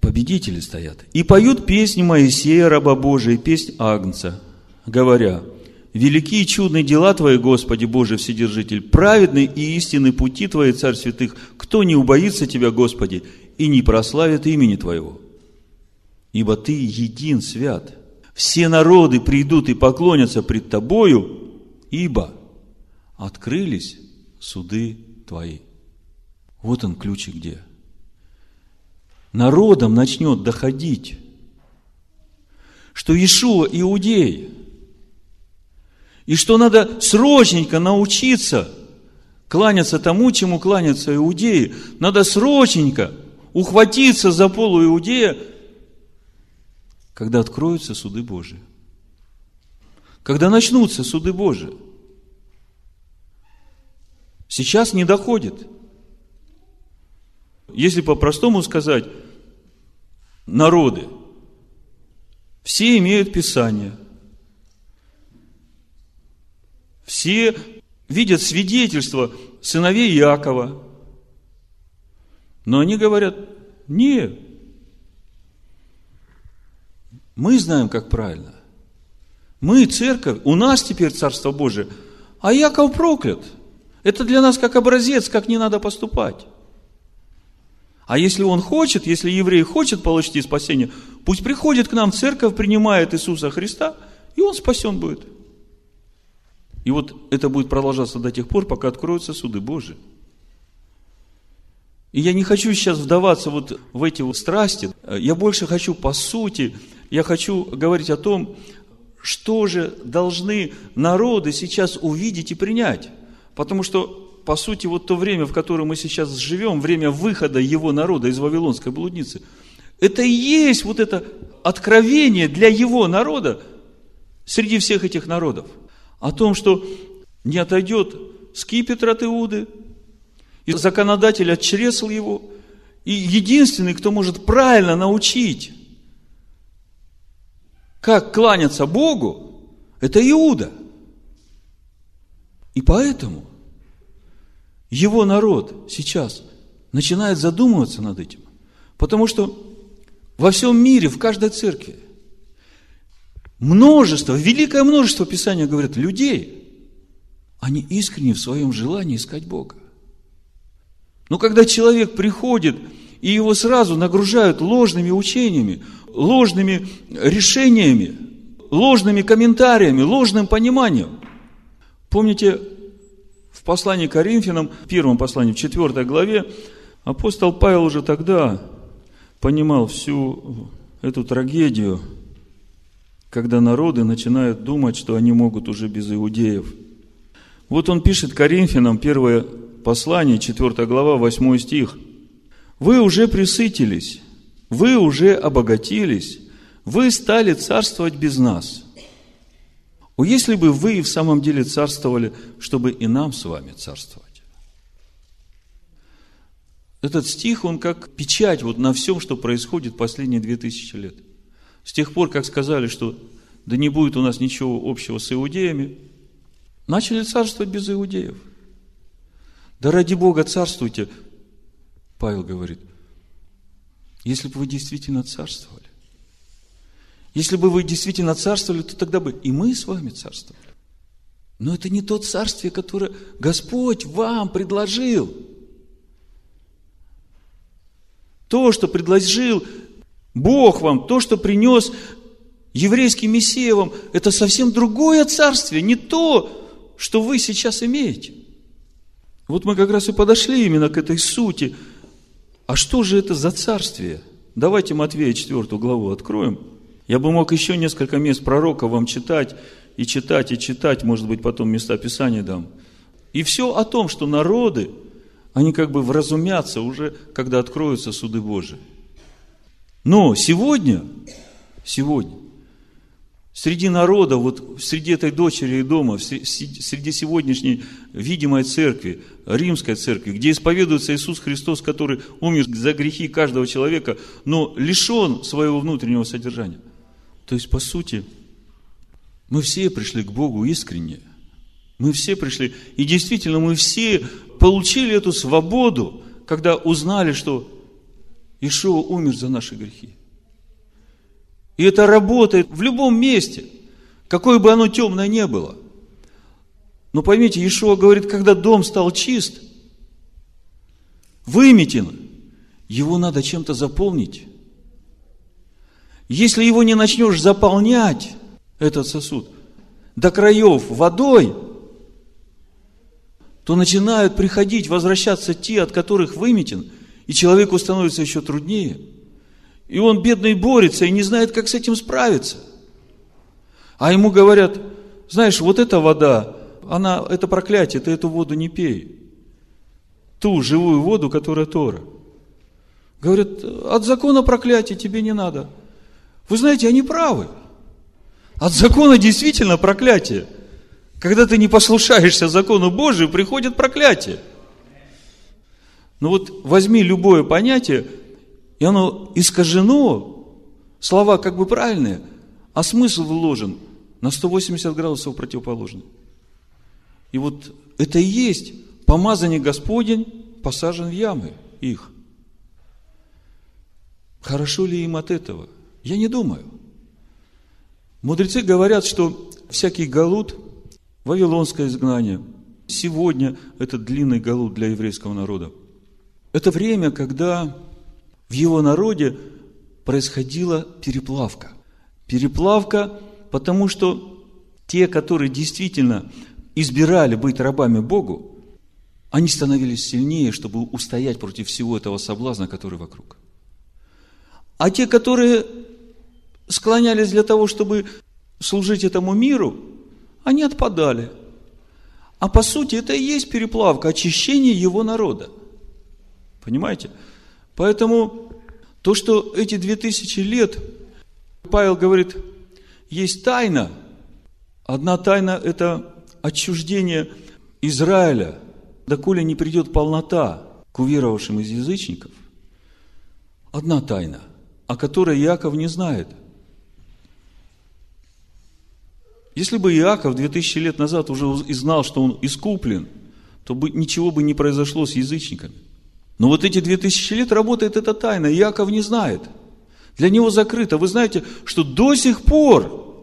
победители стоят. И поют песни Моисея, раба Божия, песнь Агнца, говоря – Великие чудные дела Твои, Господи Боже Вседержитель, праведны и истинны пути Твои, Царь Святых, кто не убоится Тебя, Господи, и не прославит имени Твоего. Ибо Ты един свят. Все народы придут и поклонятся пред Тобою, ибо открылись суды Твои. Вот он ключик где. Народом начнет доходить, что Иешуа иудей – и что надо срочненько научиться кланяться тому, чему кланятся иудеи. Надо срочненько ухватиться за полу иудея, когда откроются суды Божии. Когда начнутся суды Божии. Сейчас не доходит. Если по-простому сказать, народы, все имеют Писание – все видят свидетельство сыновей Якова. Но они говорят, нет, мы знаем, как правильно. Мы церковь, у нас теперь Царство Божие, а Яков проклят. Это для нас как образец, как не надо поступать. А если он хочет, если еврей хочет получить спасение, пусть приходит к нам в церковь, принимает Иисуса Христа, и он спасен будет. И вот это будет продолжаться до тех пор, пока откроются суды Божии. И я не хочу сейчас вдаваться вот в эти вот страсти. Я больше хочу по сути, я хочу говорить о том, что же должны народы сейчас увидеть и принять. Потому что по сути, вот то время, в котором мы сейчас живем, время выхода его народа из Вавилонской блудницы, это и есть вот это откровение для его народа среди всех этих народов. О том, что не отойдет скипетр от Иуды, и законодатель отчресл его, и единственный, кто может правильно научить, как кланяться Богу, это Иуда. И поэтому его народ сейчас начинает задумываться над этим. Потому что во всем мире, в каждой церкви, множество, великое множество Писания говорят, людей, они искренне в своем желании искать Бога. Но когда человек приходит, и его сразу нагружают ложными учениями, ложными решениями, ложными комментариями, ложным пониманием. Помните, в послании к Коринфянам, в первом послании, в четвертой главе, апостол Павел уже тогда понимал всю эту трагедию, когда народы начинают думать, что они могут уже без иудеев. Вот он пишет Коринфянам, первое послание, 4 глава, 8 стих. «Вы уже присытились, вы уже обогатились, вы стали царствовать без нас». О, если бы вы и в самом деле царствовали, чтобы и нам с вами царствовать. Этот стих, он как печать вот на всем, что происходит последние две тысячи лет. С тех пор, как сказали, что да не будет у нас ничего общего с иудеями, начали царствовать без иудеев. Да ради Бога царствуйте, Павел говорит, если бы вы действительно царствовали. Если бы вы действительно царствовали, то тогда бы и мы с вами царствовали. Но это не то царствие, которое Господь вам предложил – то, что предложил Бог вам, то, что принес еврейский Мессия вам, это совсем другое царствие, не то, что вы сейчас имеете. Вот мы как раз и подошли именно к этой сути. А что же это за царствие? Давайте Матвея 4 главу откроем. Я бы мог еще несколько мест пророка вам читать, и читать, и читать, может быть, потом места Писания дам. И все о том, что народы – они как бы вразумятся уже, когда откроются суды Божии. Но сегодня, сегодня, среди народа, вот среди этой дочери и дома, среди сегодняшней видимой церкви, римской церкви, где исповедуется Иисус Христос, который умер за грехи каждого человека, но лишен своего внутреннего содержания. То есть, по сути, мы все пришли к Богу искренне. Мы все пришли, и действительно мы все получили эту свободу, когда узнали, что Ишуа умер за наши грехи. И это работает в любом месте, какое бы оно темное не было. Но поймите, Ишуа говорит, когда дом стал чист, выметен, его надо чем-то заполнить. Если его не начнешь заполнять, этот сосуд, до краев водой – то начинают приходить, возвращаться те, от которых выметен, и человеку становится еще труднее. И он, бедный, борется и не знает, как с этим справиться. А ему говорят, знаешь, вот эта вода, она, это проклятие, ты эту воду не пей. Ту живую воду, которая Тора. Говорят, от закона проклятия тебе не надо. Вы знаете, они правы. От закона действительно проклятие – когда ты не послушаешься закону Божию, приходит проклятие. Ну вот возьми любое понятие, и оно искажено, слова как бы правильные, а смысл вложен на 180 градусов противоположный. И вот это и есть помазание Господень посажен в ямы их. Хорошо ли им от этого? Я не думаю. Мудрецы говорят, что всякий галут – Вавилонское изгнание. Сегодня это длинный голод для еврейского народа. Это время, когда в его народе происходила переплавка. Переплавка, потому что те, которые действительно избирали быть рабами Богу, они становились сильнее, чтобы устоять против всего этого соблазна, который вокруг. А те, которые склонялись для того, чтобы служить этому миру, они отпадали. А по сути это и есть переплавка, очищение его народа. Понимаете? Поэтому то, что эти две тысячи лет, Павел говорит, есть тайна. Одна тайна – это отчуждение Израиля, доколе не придет полнота к уверовавшим из язычников. Одна тайна, о которой Иаков не знает. Если бы Иаков 2000 лет назад уже знал, что он искуплен, то бы, ничего бы не произошло с язычниками. Но вот эти 2000 лет работает эта тайна, Иаков не знает. Для него закрыто. Вы знаете, что до сих пор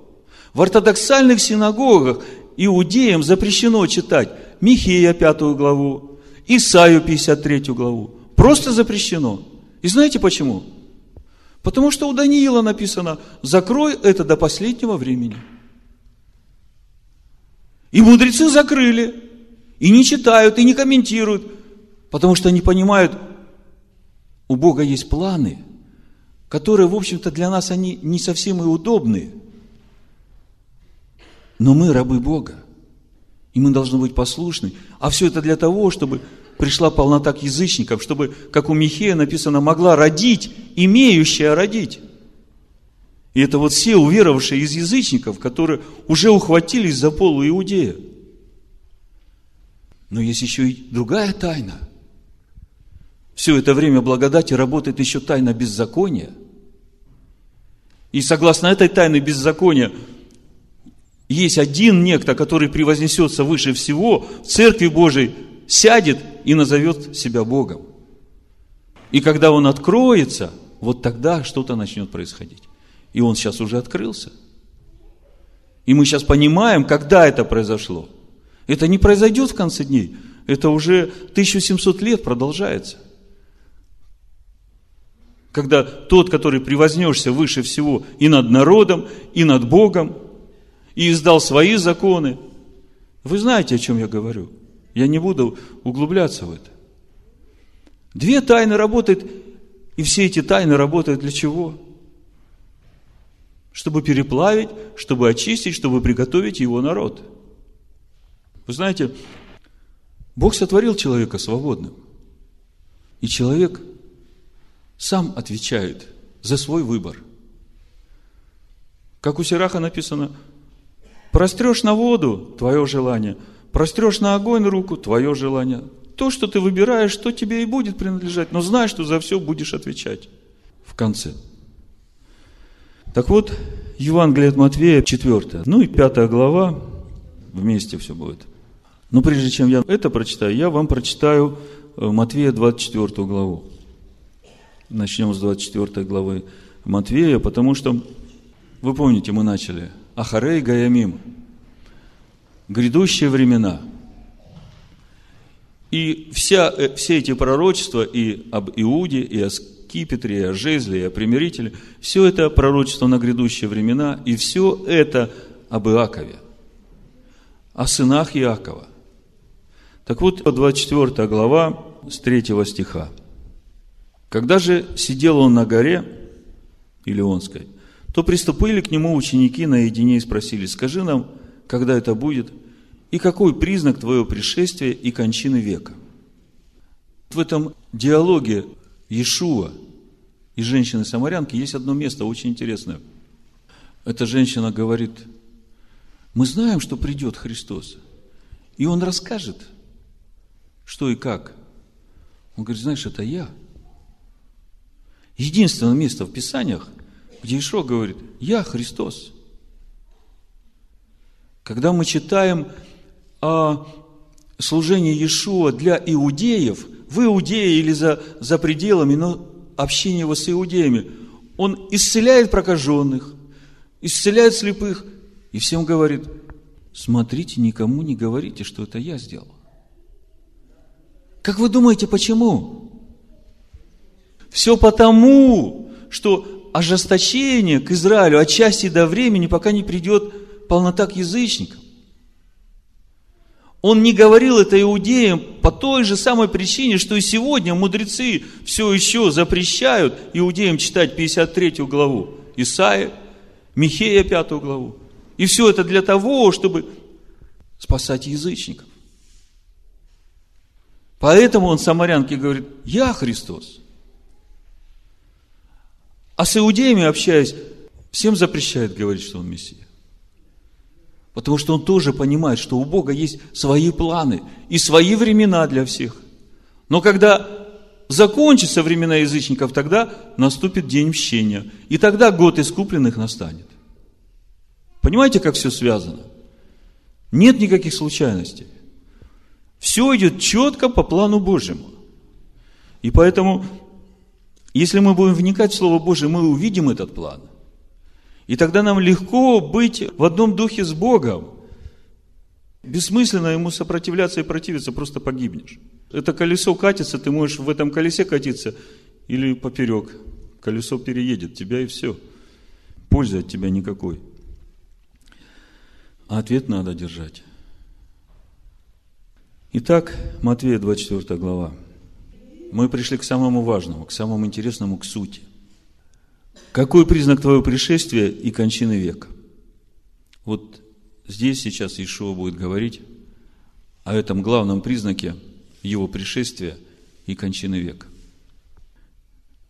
в ортодоксальных синагогах иудеям запрещено читать Михея 5 главу, Исаию 53 главу. Просто запрещено. И знаете почему? Потому что у Даниила написано, закрой это до последнего времени. И мудрецы закрыли, и не читают, и не комментируют, потому что они понимают, у Бога есть планы, которые, в общем-то, для нас они не совсем и удобные – но мы рабы Бога. И мы должны быть послушны. А все это для того, чтобы пришла полнота к язычникам, чтобы, как у Михея написано, могла родить, имеющая родить. И это вот все уверовавшие из язычников, которые уже ухватились за полу Иудея. Но есть еще и другая тайна. Все это время благодати работает еще тайна беззакония. И согласно этой тайне беззакония, есть один некто, который превознесется выше всего, в Церкви Божией сядет и назовет себя Богом. И когда он откроется, вот тогда что-то начнет происходить. И он сейчас уже открылся. И мы сейчас понимаем, когда это произошло. Это не произойдет в конце дней. Это уже 1700 лет продолжается. Когда тот, который превознешься выше всего и над народом, и над Богом – и издал свои законы. Вы знаете, о чем я говорю. Я не буду углубляться в это. Две тайны работают, и все эти тайны работают для чего? Чтобы переплавить, чтобы очистить, чтобы приготовить его народ. Вы знаете, Бог сотворил человека свободным. И человек сам отвечает за свой выбор. Как у Сираха написано, Прострешь на воду – твое желание. Прострешь на огонь руку – твое желание. То, что ты выбираешь, то тебе и будет принадлежать. Но знай, что за все будешь отвечать в конце. Так вот, Евангелие от Матвея, 4, ну и 5 глава, вместе все будет. Но прежде чем я это прочитаю, я вам прочитаю э, Матвея 24 главу. Начнем с 24 главы Матвея, потому что, вы помните, мы начали – Ахарей Гаямим. Грядущие времена. И вся, э, все эти пророчества и об Иуде, и о Скипетре, и о Жезле, и о примирителе, все это пророчество на грядущие времена, и все это об Иакове, о сынах Иакова. Так вот, 24 глава с 3 стиха. Когда же сидел он на горе Илионской, то приступили к нему ученики наедине и спросили, скажи нам, когда это будет, и какой признак твоего пришествия и кончины века. В этом диалоге Иешуа и женщины-самарянки есть одно место очень интересное. Эта женщина говорит, мы знаем, что придет Христос, и Он расскажет, что и как. Он говорит, знаешь, это я. Единственное место в Писаниях, где Ишо говорит, я Христос. Когда мы читаем о служении Иешуа для иудеев, в Иудее или за, за пределами, но общение его с иудеями, он исцеляет прокаженных, исцеляет слепых, и всем говорит, смотрите, никому не говорите, что это я сделал. Как вы думаете, почему? Все потому, что ожесточение к Израилю отчасти до времени, пока не придет полнота к язычникам. Он не говорил это иудеям по той же самой причине, что и сегодня мудрецы все еще запрещают иудеям читать 53 главу Исаия, Михея 5 главу. И все это для того, чтобы спасать язычников. Поэтому он самарянке говорит, я Христос. А с иудеями, общаясь, всем запрещает говорить, что он Мессия. Потому что он тоже понимает, что у Бога есть свои планы и свои времена для всех. Но когда закончатся времена язычников, тогда наступит день мщения. И тогда год искупленных настанет. Понимаете, как все связано? Нет никаких случайностей. Все идет четко по плану Божьему. И поэтому, если мы будем вникать в Слово Божие, мы увидим этот план. И тогда нам легко быть в одном духе с Богом. Бессмысленно ему сопротивляться и противиться, просто погибнешь. Это колесо катится, ты можешь в этом колесе катиться или поперек. Колесо переедет тебя и все. Пользы от тебя никакой. А ответ надо держать. Итак, Матвея 24 глава. Мы пришли к самому важному, к самому интересному, к сути. Какой признак твоего пришествия и кончины века? Вот здесь сейчас Ишуа будет говорить о этом главном признаке его пришествия и кончины века.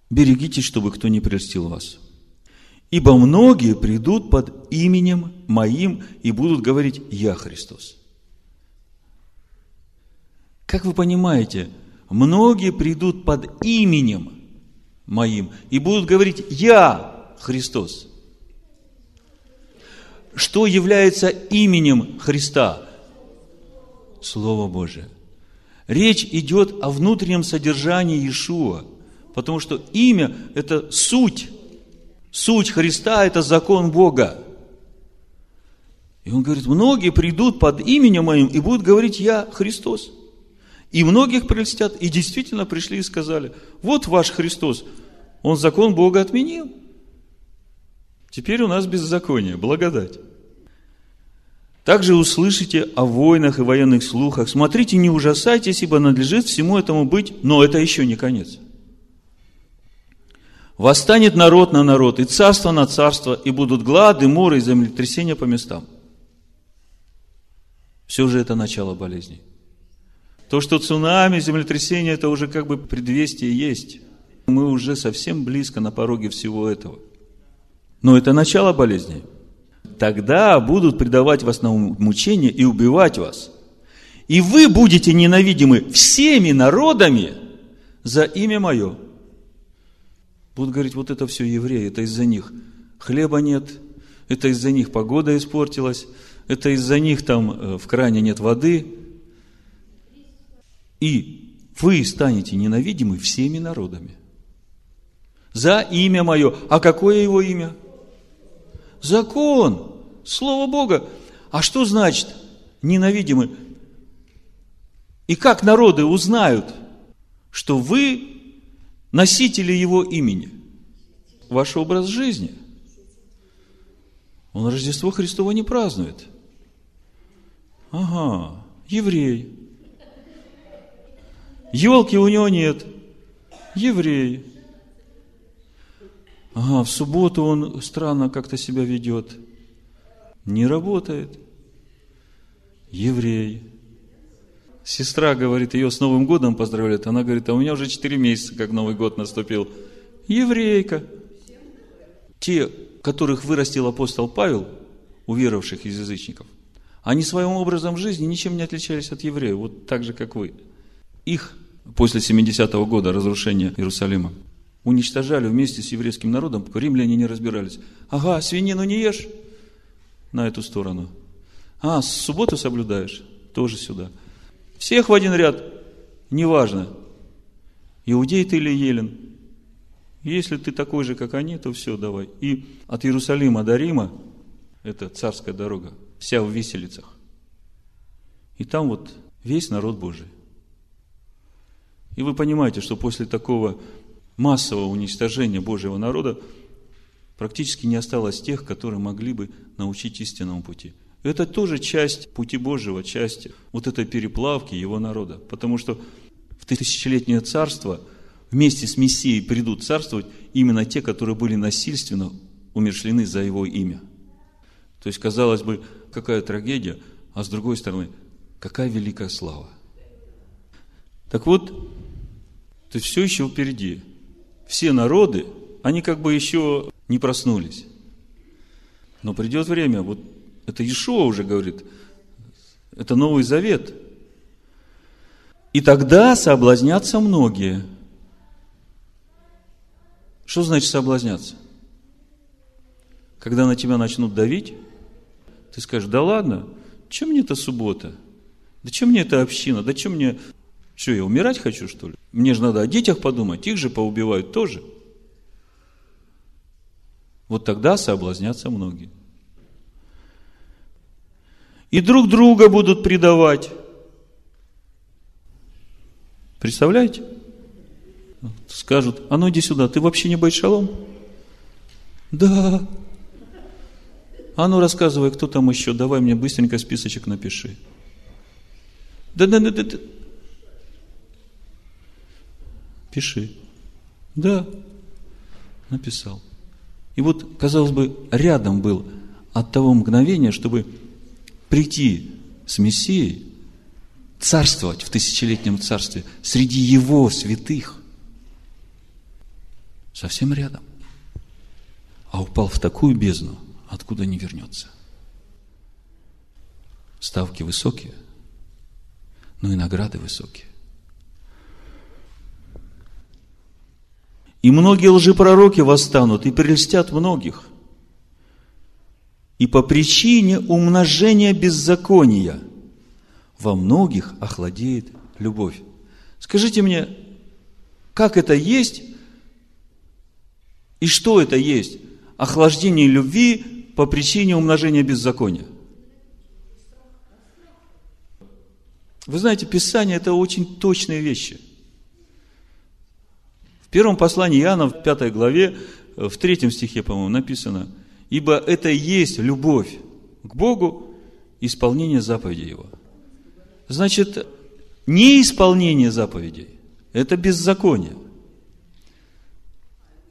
Берегитесь, чтобы кто не прельстил вас. Ибо многие придут под именем моим и будут говорить «Я Христос». Как вы понимаете, многие придут под именем моим и будут говорить «Я Христос». Что является именем Христа? Слово Божие. Речь идет о внутреннем содержании Иешуа, потому что имя – это суть. Суть Христа – это закон Бога. И он говорит, многие придут под именем моим и будут говорить, я Христос. И многих прельстят, и действительно пришли и сказали, вот ваш Христос, он закон Бога отменил. Теперь у нас беззаконие, благодать. Также услышите о войнах и военных слухах. Смотрите, не ужасайтесь, ибо надлежит всему этому быть, но это еще не конец. Восстанет народ на народ, и царство на царство, и будут глады, моры и землетрясения по местам. Все же это начало болезней. То, что цунами, землетрясение, это уже как бы предвестие есть. Мы уже совсем близко на пороге всего этого. Но это начало болезней тогда будут предавать вас на мучение и убивать вас. И вы будете ненавидимы всеми народами за имя мое. Будут говорить, вот это все евреи, это из-за них. Хлеба нет, это из-за них погода испортилась, это из-за них там э, в кране нет воды. И вы станете ненавидимы всеми народами. За имя мое. А какое его имя? Закон. Слово Бога. А что значит ненавидимы? И как народы узнают, что вы носители Его имени? Ваш образ жизни. Он Рождество Христово не празднует. Ага, еврей. Елки у него нет. Еврей. Ага, в субботу он странно как-то себя ведет. Не работает. Еврей. Сестра говорит, ее с Новым годом поздравляет. Она говорит, а у меня уже 4 месяца, как Новый год наступил. Еврейка. Те, которых вырастил апостол Павел, уверовавших из язычников, они своим образом жизни ничем не отличались от евреев, вот так же, как вы. Их после 70-го года разрушения Иерусалима уничтожали вместе с еврейским народом, римляне не разбирались. Ага, свинину не ешь, на эту сторону. А, субботу соблюдаешь, тоже сюда. Всех в один ряд, неважно, иудей ты или елен. Если ты такой же, как они, то все, давай. И от Иерусалима до Рима, это царская дорога, вся в виселицах. И там вот весь народ Божий. И вы понимаете, что после такого массового уничтожения Божьего народа практически не осталось тех, которые могли бы научить истинному пути. Это тоже часть пути Божьего, часть вот этой переплавки его народа. Потому что в тысячелетнее царство вместе с Мессией придут царствовать именно те, которые были насильственно умершлены за его имя. То есть, казалось бы, какая трагедия, а с другой стороны, какая великая слава. Так вот, есть все еще впереди. Все народы, они как бы еще не проснулись. Но придет время, вот это Ишуа уже говорит, это Новый Завет. И тогда соблазнятся многие. Что значит соблазняться? Когда на тебя начнут давить, ты скажешь, да ладно, чем мне это суббота? Да чем мне это община? Да чем мне... Что, я умирать хочу, что ли? Мне же надо о детях подумать, их же поубивают тоже. Вот тогда соблазнятся многие. И друг друга будут предавать. Представляете? Скажут, а ну иди сюда, ты вообще не Байшалом? Да. А ну рассказывай, кто там еще, давай мне быстренько списочек напиши. Да, да, да, да, да. Пиши. Да, написал. И вот, казалось бы, рядом был от того мгновения, чтобы прийти с Мессией, царствовать в тысячелетнем царстве среди его святых. Совсем рядом. А упал в такую бездну, откуда не вернется. Ставки высокие, но и награды высокие. И многие лжепророки восстанут и прельстят многих. И по причине умножения беззакония во многих охладеет любовь. Скажите мне, как это есть и что это есть? Охлаждение любви по причине умножения беззакония. Вы знаете, Писание – это очень точные вещи. В первом послании Иоанна, в пятой главе, в третьем стихе, по-моему, написано, «Ибо это и есть любовь к Богу, исполнение заповедей Его». Значит, неисполнение заповедей – это беззаконие.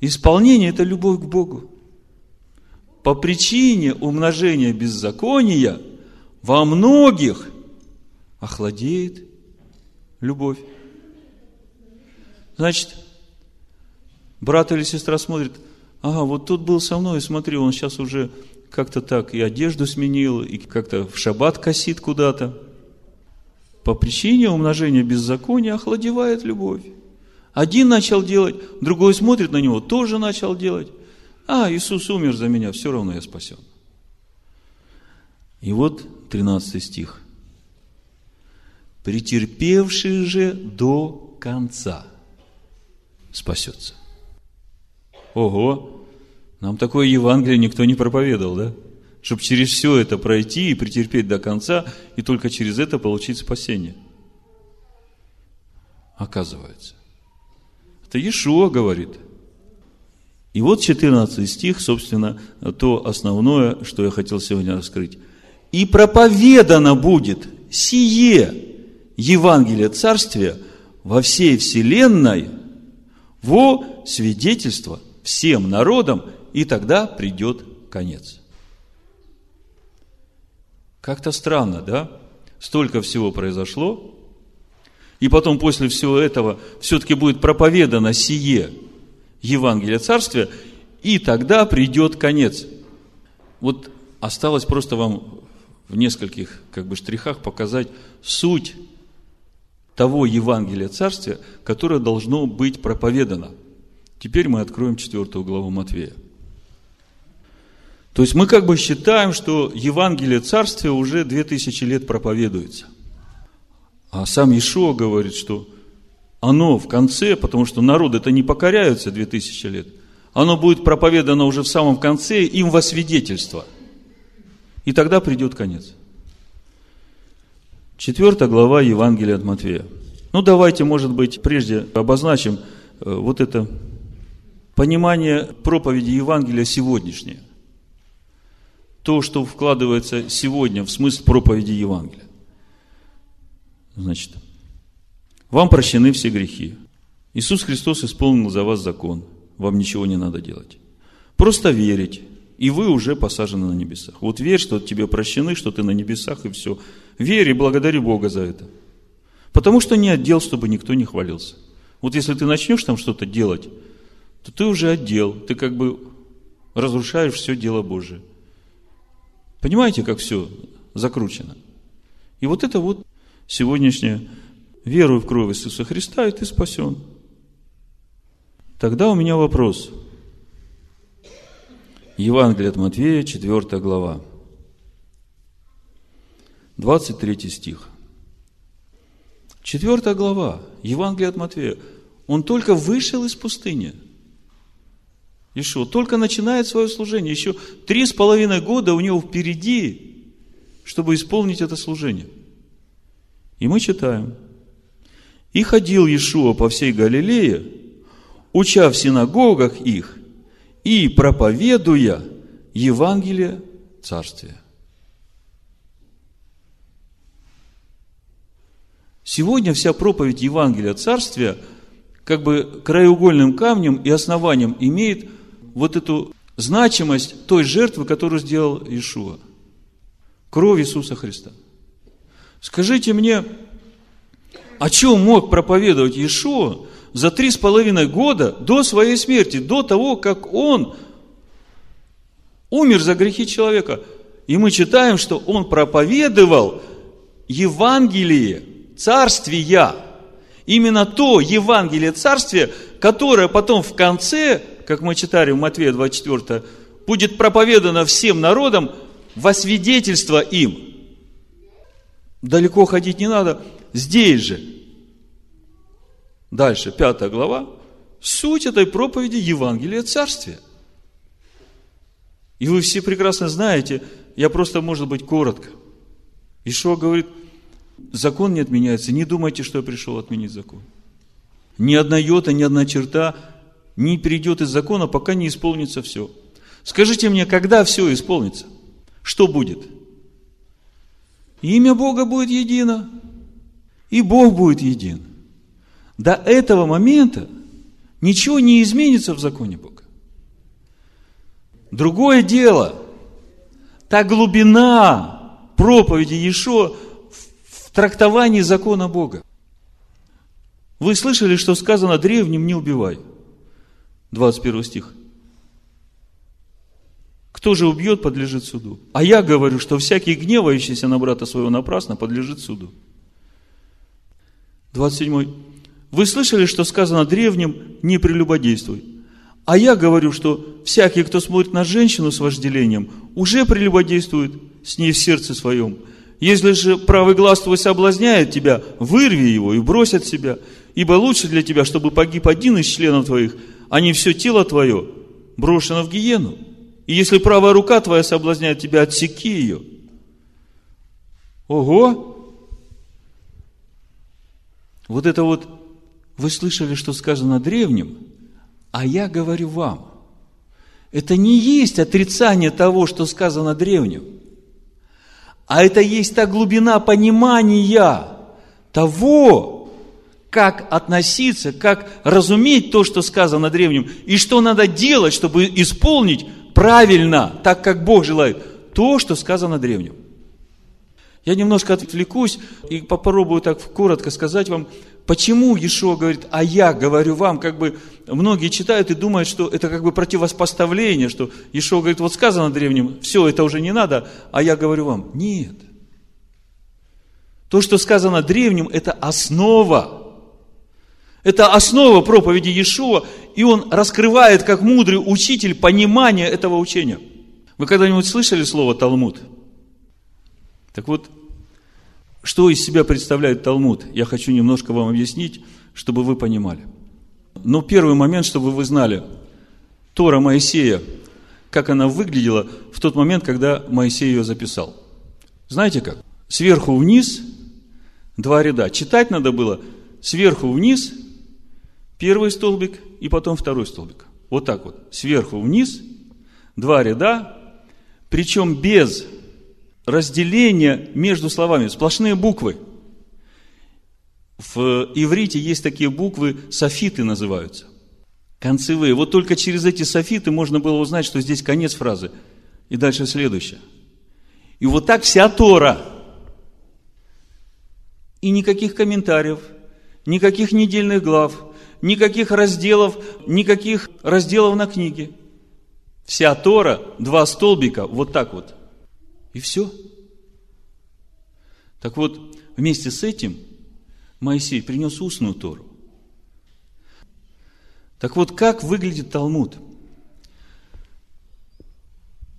Исполнение – это любовь к Богу. По причине умножения беззакония во многих охладеет любовь. Значит, брат или сестра смотрит, ага, вот тут был со мной, смотри, он сейчас уже как-то так и одежду сменил, и как-то в шаббат косит куда-то. По причине умножения беззакония охладевает любовь. Один начал делать, другой смотрит на него, тоже начал делать. А, Иисус умер за меня, все равно я спасен. И вот 13 стих претерпевший же до конца спасется. Ого, нам такое Евангелие никто не проповедовал, да? Чтобы через все это пройти и претерпеть до конца, и только через это получить спасение. Оказывается. Это Иешуа говорит. И вот 14 стих, собственно, то основное, что я хотел сегодня раскрыть. «И проповедано будет сие Евангелие Царствия во всей вселенной во свидетельство всем народам, и тогда придет конец. Как-то странно, да? Столько всего произошло, и потом после всего этого все-таки будет проповедано сие Евангелие Царствия, и тогда придет конец. Вот осталось просто вам в нескольких как бы штрихах показать суть того Евангелия Царствия, которое должно быть проповедано. Теперь мы откроем четвертую главу Матвея. То есть мы как бы считаем, что Евангелие Царствия уже две тысячи лет проповедуется. А сам Иешуа говорит, что оно в конце, потому что народ это не покоряются две тысячи лет, оно будет проповедано уже в самом конце им во свидетельство. И тогда придет конец. Четвертая глава Евангелия от Матфея. Ну, давайте, может быть, прежде обозначим э, вот это понимание проповеди Евангелия сегодняшнее. То, что вкладывается сегодня в смысл проповеди Евангелия. Значит, вам прощены все грехи. Иисус Христос исполнил за вас закон. Вам ничего не надо делать. Просто верить, и вы уже посажены на небесах. Вот верь, что тебе прощены, что ты на небесах, и все. Верь и благодари Бога за это. Потому что не отдел, чтобы никто не хвалился. Вот если ты начнешь там что-то делать, то ты уже отдел, ты как бы разрушаешь все дело Божие. Понимаете, как все закручено? И вот это вот сегодняшняя веру в кровь Иисуса Христа, и ты спасен. Тогда у меня вопрос. Евангелие от Матвея, 4 глава, 23 стих. 4 глава, Евангелие от Матвея. Он только вышел из пустыни. Ишуа только начинает свое служение. Еще три с половиной года у него впереди, чтобы исполнить это служение. И мы читаем. И ходил Иешуа по всей Галилее, уча в синагогах их и проповедуя Евангелие Царствия. Сегодня вся проповедь Евангелия Царствия как бы краеугольным камнем и основанием имеет вот эту значимость той жертвы, которую сделал Иешуа. Кровь Иисуса Христа. Скажите мне, о чем мог проповедовать Иешуа за три с половиной года до своей смерти, до того, как он умер за грехи человека. И мы читаем, что он проповедовал Евангелие Царствия. Именно то Евангелие Царствия, которое потом в конце, как мы читали в Матвея 24, будет проповедано всем народам во свидетельство им. Далеко ходить не надо, здесь же – Дальше, пятая глава. Суть этой проповеди Евангелия Царствия. И вы все прекрасно знаете, я просто, может быть, коротко. Ишуа говорит, закон не отменяется, не думайте, что я пришел отменить закон. Ни одна йота, ни одна черта не перейдет из закона, пока не исполнится все. Скажите мне, когда все исполнится? Что будет? Имя Бога будет едино, и Бог будет един. До этого момента ничего не изменится в законе Бога. Другое дело, та глубина проповеди Ешо в трактовании закона Бога. Вы слышали, что сказано древним «не убивай». 21 стих. Кто же убьет, подлежит суду. А я говорю, что всякий гневающийся на брата своего напрасно подлежит суду. 27. Вы слышали, что сказано древним «не прелюбодействуй». А я говорю, что всякий, кто смотрит на женщину с вожделением, уже прелюбодействует с ней в сердце своем. Если же правый глаз твой соблазняет тебя, вырви его и брось от себя, ибо лучше для тебя, чтобы погиб один из членов твоих, а не все тело твое брошено в гиену. И если правая рука твоя соблазняет тебя, отсеки ее. Ого! Вот это вот вы слышали, что сказано древним, а я говорю вам. Это не есть отрицание того, что сказано древним, а это есть та глубина понимания того, как относиться, как разуметь то, что сказано древним, и что надо делать, чтобы исполнить правильно, так как Бог желает, то, что сказано древним. Я немножко отвлекусь и попробую так коротко сказать вам, почему Ешо говорит, а я говорю вам, как бы многие читают и думают, что это как бы противопоставление, что Ешо говорит, вот сказано древним, все, это уже не надо, а я говорю вам. Нет. То, что сказано древним, это основа. Это основа проповеди Иешуа, и он раскрывает, как мудрый учитель, понимание этого учения. Вы когда-нибудь слышали слово «талмуд»? Так вот, что из себя представляет Талмуд? Я хочу немножко вам объяснить, чтобы вы понимали. Но первый момент, чтобы вы знали, Тора Моисея, как она выглядела в тот момент, когда Моисей ее записал. Знаете как? Сверху вниз два ряда. Читать надо было сверху вниз первый столбик и потом второй столбик. Вот так вот. Сверху вниз два ряда, причем без разделение между словами, сплошные буквы. В иврите есть такие буквы, софиты называются, концевые. Вот только через эти софиты можно было узнать, что здесь конец фразы. И дальше следующее. И вот так вся Тора. И никаких комментариев, никаких недельных глав, никаких разделов, никаких разделов на книге. Вся Тора, два столбика, вот так вот. И все. Так вот, вместе с этим Моисей принес устную Тору. Так вот, как выглядит Талмуд?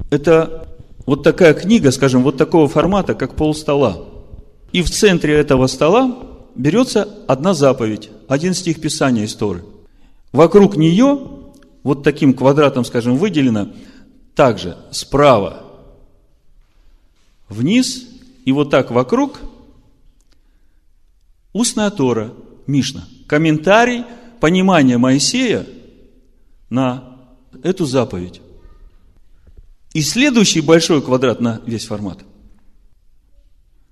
Это вот такая книга, скажем, вот такого формата, как пол стола. И в центре этого стола берется одна заповедь, один стих Писания из Торы. Вокруг нее, вот таким квадратом, скажем, выделено, также справа вниз и вот так вокруг устная Тора, Мишна, комментарий – понимание Моисея на эту заповедь. И следующий большой квадрат на весь формат.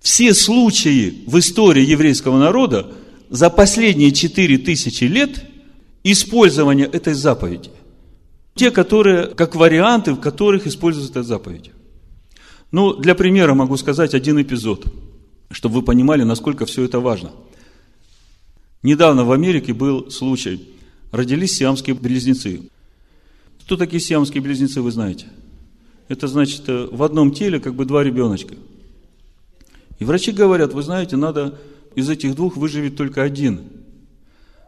Все случаи в истории еврейского народа за последние четыре тысячи лет использования этой заповеди. Те, которые, как варианты, в которых используется эта заповедь. Ну, для примера могу сказать один эпизод, чтобы вы понимали, насколько все это важно – Недавно в Америке был случай. Родились сиамские близнецы. Кто такие сиамские близнецы, вы знаете? Это значит, э, в одном теле как бы два ребеночка. И врачи говорят, вы знаете, надо из этих двух выживет только один.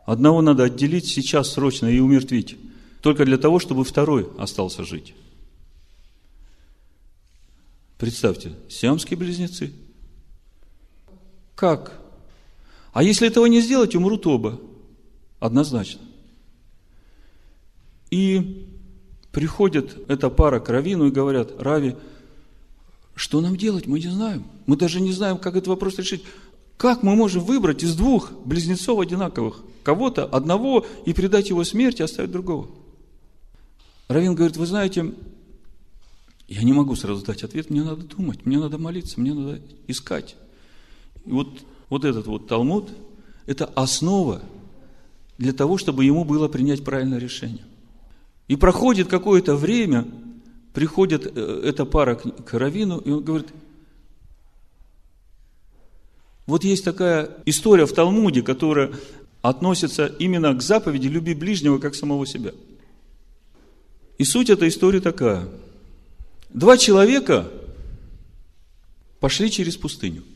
Одного надо отделить сейчас срочно и умертвить. Только для того, чтобы второй остался жить. Представьте, сиамские близнецы. Как? А если этого не сделать, умрут оба. Однозначно. И приходит эта пара к Равину и говорят, Рави, что нам делать, мы не знаем. Мы даже не знаем, как этот вопрос решить. Как мы можем выбрать из двух близнецов одинаковых кого-то, одного, и предать его смерти, оставить другого? Равин говорит, вы знаете, я не могу сразу дать ответ, мне надо думать, мне надо молиться, мне надо искать. И вот вот этот вот Талмуд, это основа для того, чтобы ему было принять правильное решение. И проходит какое-то время, приходит э, эта пара к Равину, и он говорит, вот есть такая история в Талмуде, которая относится именно к заповеди «люби ближнего, как самого себя». И суть этой истории такая. Два человека пошли через пустыню –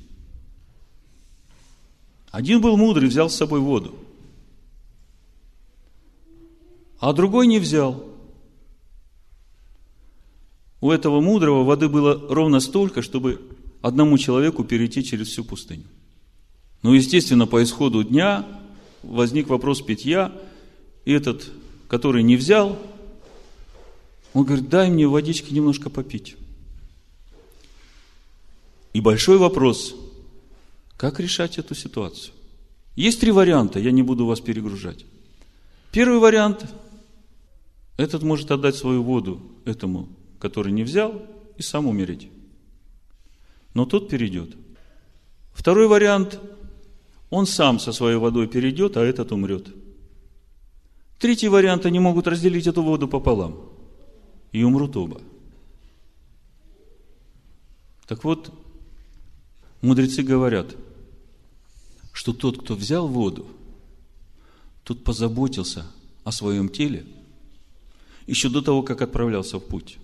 один был мудрый, взял с собой воду, а другой не взял. У этого мудрого воды было ровно столько, чтобы одному человеку перейти через всю пустыню. Но, естественно, по исходу дня возник вопрос питья, и этот, который не взял, он говорит, дай мне водички немножко попить. И большой вопрос, как решать эту ситуацию? Есть три варианта, я не буду вас перегружать. Первый вариант, этот может отдать свою воду этому, который не взял, и сам умереть. Но тот перейдет. Второй вариант, он сам со своей водой перейдет, а этот умрет. Третий вариант, они могут разделить эту воду пополам. И умрут оба. Так вот, мудрецы говорят – что тот, кто взял воду, тот позаботился о своем теле еще до того, как отправлялся в путь.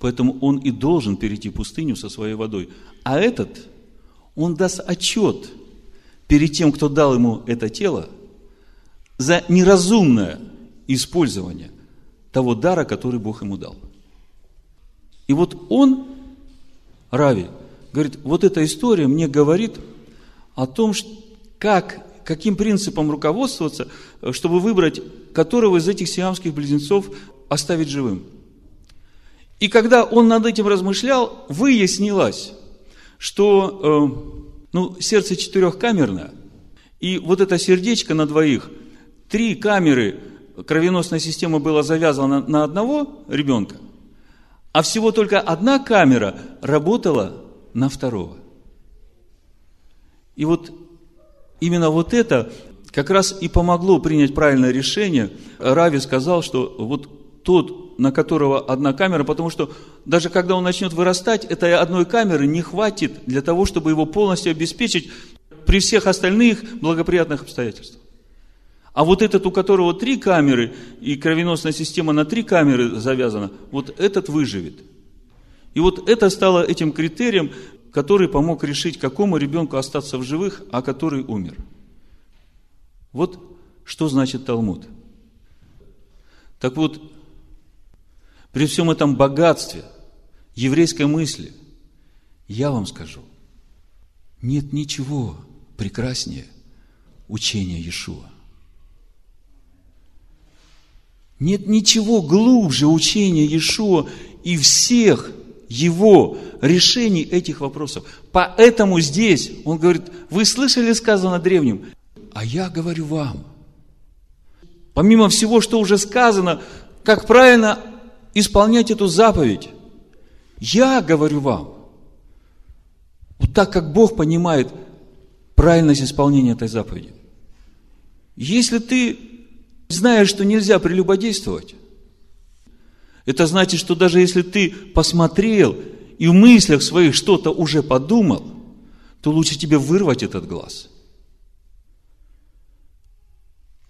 Поэтому он и должен перейти пустыню со своей водой. А этот, он даст отчет перед тем, кто дал ему это тело, за неразумное использование того дара, который Бог ему дал. И вот он, Рави, говорит, вот эта история мне говорит о том, как, каким принципом руководствоваться, чтобы выбрать, которого из этих сиамских близнецов оставить живым. И когда он над этим размышлял, выяснилось, что э, ну, сердце четырехкамерное, и вот это сердечко на двоих, три камеры кровеносная система была завязана на одного ребенка, а всего только одна камера работала на второго. И вот Именно вот это как раз и помогло принять правильное решение. Рави сказал, что вот тот, на которого одна камера, потому что даже когда он начнет вырастать, этой одной камеры не хватит для того, чтобы его полностью обеспечить. при всех остальных благоприятных обстоятельствах. А вот этот, у которого три камеры, и кровеносная система на три камеры завязана, вот этот выживет. И вот это стало этим критерием, который помог решить, какому ребенку остаться в живых, а который умер. Вот что значит Талмуд. Так вот, при всем этом богатстве еврейской мысли, я вам скажу, нет ничего прекраснее учения Иешуа. Нет ничего глубже учения Иешуа и всех его решений этих вопросов. Поэтому здесь он говорит, вы слышали сказано древним, а я говорю вам. Помимо всего, что уже сказано, как правильно исполнять эту заповедь, я говорю вам. Вот так, как Бог понимает правильность исполнения этой заповеди. Если ты знаешь, что нельзя прелюбодействовать, это значит, что даже если ты посмотрел и в мыслях своих что-то уже подумал, то лучше тебе вырвать этот глаз.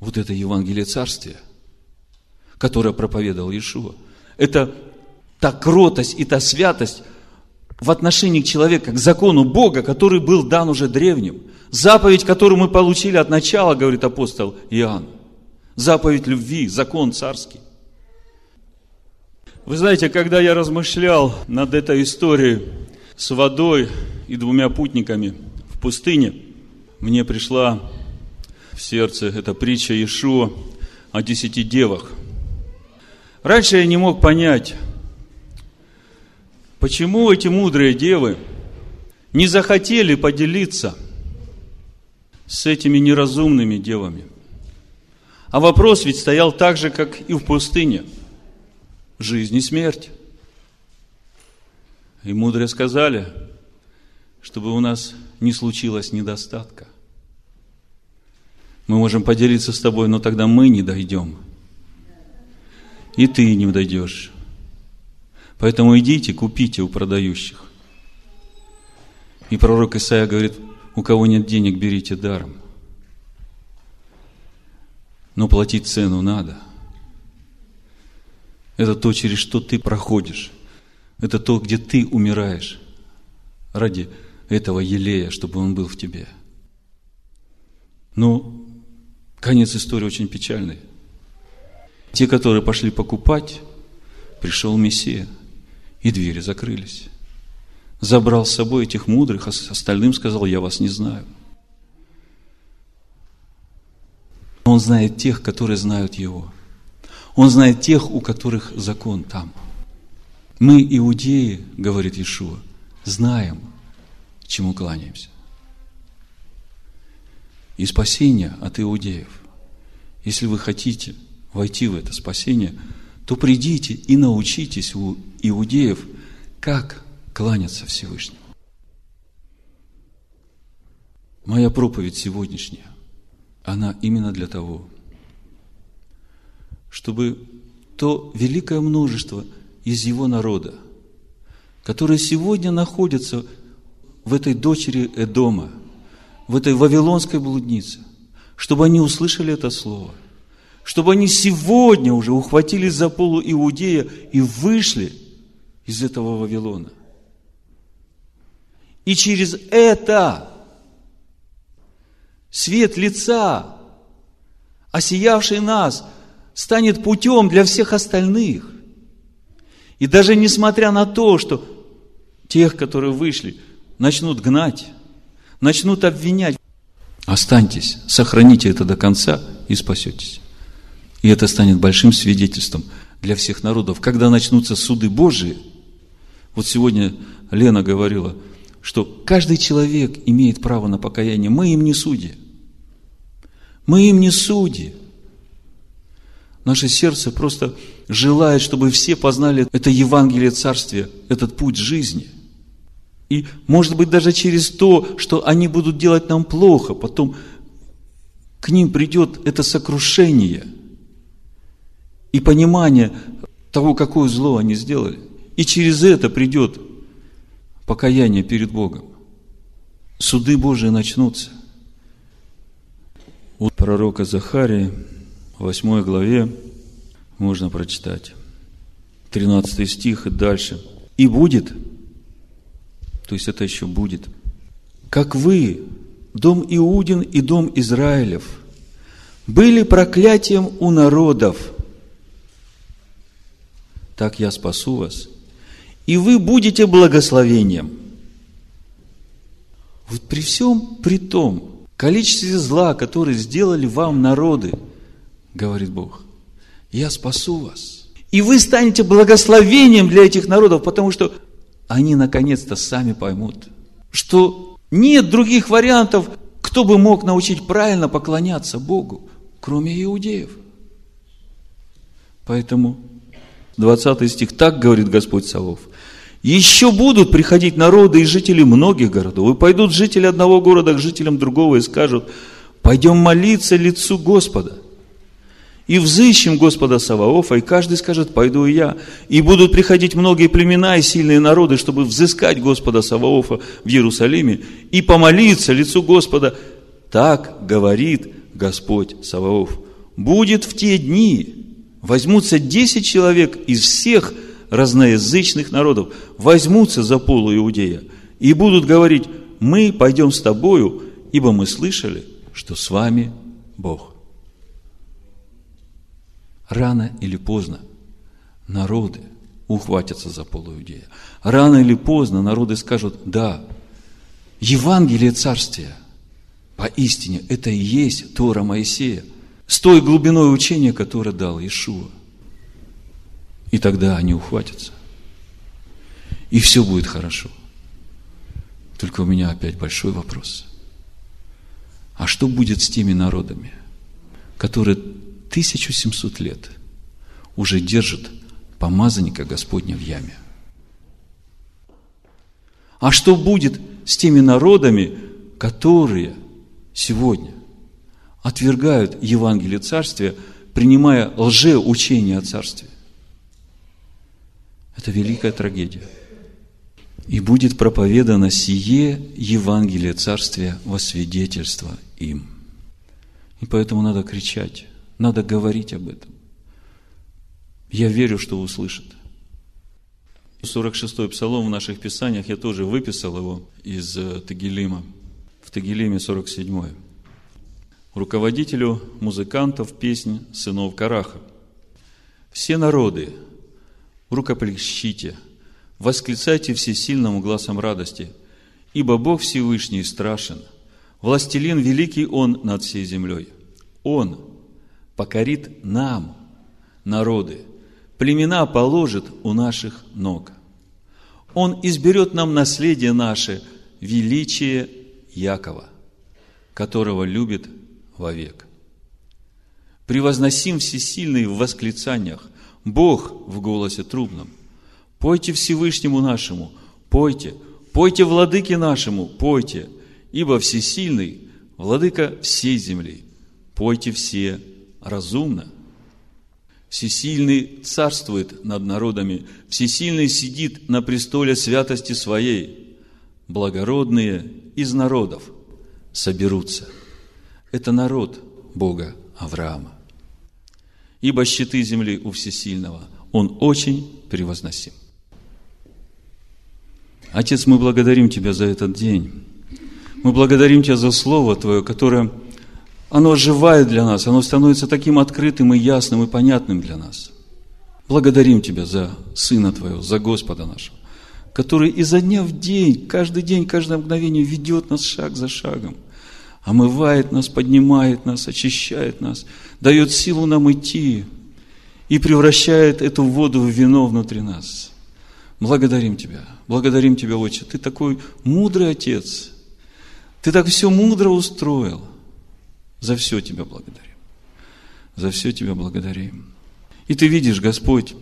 Вот это Евангелие Царствия, которое проповедовал Иешуа. Это та кротость и та святость в отношении к человеку, к закону Бога, который был дан уже древним. Заповедь, которую мы получили от начала, говорит апостол Иоанн. Заповедь любви, закон царский. Вы знаете, когда я размышлял над этой историей с водой и двумя путниками в пустыне, мне пришла в сердце эта притча Иешуа о десяти девах. Раньше я не мог понять, почему эти мудрые девы не захотели поделиться с этими неразумными девами. А вопрос ведь стоял так же, как и в пустыне – жизнь и смерть. И мудрые сказали, чтобы у нас не случилось недостатка. Мы можем поделиться с тобой, но тогда мы не дойдем. И ты не дойдешь. Поэтому идите, купите у продающих. И пророк Исаия говорит, у кого нет денег, берите даром. Но платить цену надо – это то, через что ты проходишь. Это то, где ты умираешь ради этого елея, чтобы он был в тебе. Но конец истории очень печальный. Те, которые пошли покупать, пришел Мессия, и двери закрылись. Забрал с собой этих мудрых, а остальным сказал, я вас не знаю. Он знает тех, которые знают Его – он знает тех, у которых закон там. Мы, иудеи, говорит Иешуа, знаем, чему кланяемся. И спасение от иудеев. Если вы хотите войти в это спасение, то придите и научитесь у иудеев, как кланяться Всевышнему. Моя проповедь сегодняшняя, она именно для того, чтобы то великое множество из его народа, которое сегодня находится в этой дочери Эдома, в этой вавилонской блуднице, чтобы они услышали это слово, чтобы они сегодня уже ухватились за полу Иудея и вышли из этого Вавилона. И через это свет лица, осиявший нас – станет путем для всех остальных. И даже несмотря на то, что тех, которые вышли, начнут гнать, начнут обвинять, останьтесь, сохраните это до конца и спасетесь. И это станет большим свидетельством для всех народов. Когда начнутся суды Божии, вот сегодня Лена говорила, что каждый человек имеет право на покаяние. Мы им не судьи. Мы им не судьи. Наше сердце просто желает, чтобы все познали это Евангелие Царствия, этот путь жизни. И, может быть, даже через то, что они будут делать нам плохо, потом к ним придет это сокрушение и понимание того, какое зло они сделали. И через это придет покаяние перед Богом. Суды Божии начнутся – У пророка Захарии, в 8 главе, можно прочитать. 13 стих и дальше. «И будет, то есть это еще будет, как вы, дом Иудин и дом Израилев, были проклятием у народов, так я спасу вас, и вы будете благословением». Вот при всем при том, количестве зла, которое сделали вам народы, говорит Бог, я спасу вас. И вы станете благословением для этих народов, потому что они наконец-то сами поймут, что нет других вариантов, кто бы мог научить правильно поклоняться Богу, кроме иудеев. Поэтому 20 стих, так говорит Господь Савов, еще будут приходить народы и жители многих городов, и пойдут жители одного города к жителям другого и скажут, пойдем молиться лицу Господа. И взыщем Господа Саваофа, и каждый скажет, пойду и я. И будут приходить многие племена и сильные народы, чтобы взыскать Господа Саваофа в Иерусалиме и помолиться лицу Господа. Так говорит Господь Саваоф. Будет в те дни, возьмутся десять человек из всех разноязычных народов возьмутся за полу Иудея и будут говорить, мы пойдем с тобою, ибо мы слышали, что с вами Бог. Рано или поздно народы ухватятся за полу Иудея. Рано или поздно народы скажут, да, Евангелие Царствия, поистине, это и есть Тора Моисея, с той глубиной учения, которое дал Иешуа. И тогда они ухватятся. И все будет хорошо. Только у меня опять большой вопрос. А что будет с теми народами, которые 1700 лет уже держат помазанника Господня в яме? А что будет с теми народами, которые сегодня отвергают Евангелие Царствия, принимая лжеучение о Царстве? Это великая трагедия. И будет проповедано сие Евангелие Царствия во свидетельство им. И поэтому надо кричать, надо говорить об этом. Я верю, что услышат. 46-й псалом в наших писаниях, я тоже выписал его из э, Тагилима. В Тагилиме 47 Руководителю музыкантов песнь сынов Караха. Все народы, рукоплещите, восклицайте всесильному глазом радости, ибо Бог Всевышний страшен, властелин великий Он над всей землей. Он покорит нам народы, племена положит у наших ног. Он изберет нам наследие наше, величие Якова, которого любит вовек. Превозносим всесильный в восклицаниях – Бог в голосе трубном. Пойте Всевышнему нашему, пойте, пойте владыке нашему, пойте, ибо всесильный, владыка всей земли. Пойте все разумно. Всесильный царствует над народами, всесильный сидит на престоле святости своей. Благородные из народов соберутся. Это народ Бога Авраама ибо щиты земли у всесильного. Он очень превозносим. Отец, мы благодарим Тебя за этот день. Мы благодарим Тебя за Слово Твое, которое, оно оживает для нас, оно становится таким открытым и ясным и понятным для нас. Благодарим Тебя за Сына Твоего, за Господа нашего, который изо дня в день, каждый день, каждое мгновение ведет нас шаг за шагом – омывает нас, поднимает нас, очищает нас, дает силу нам идти и превращает эту воду в вино внутри нас. Благодарим Тебя, благодарим Тебя, Отче. Ты такой мудрый Отец. Ты так все мудро устроил. За все Тебя благодарим. За все Тебя благодарим. И Ты видишь, Господь,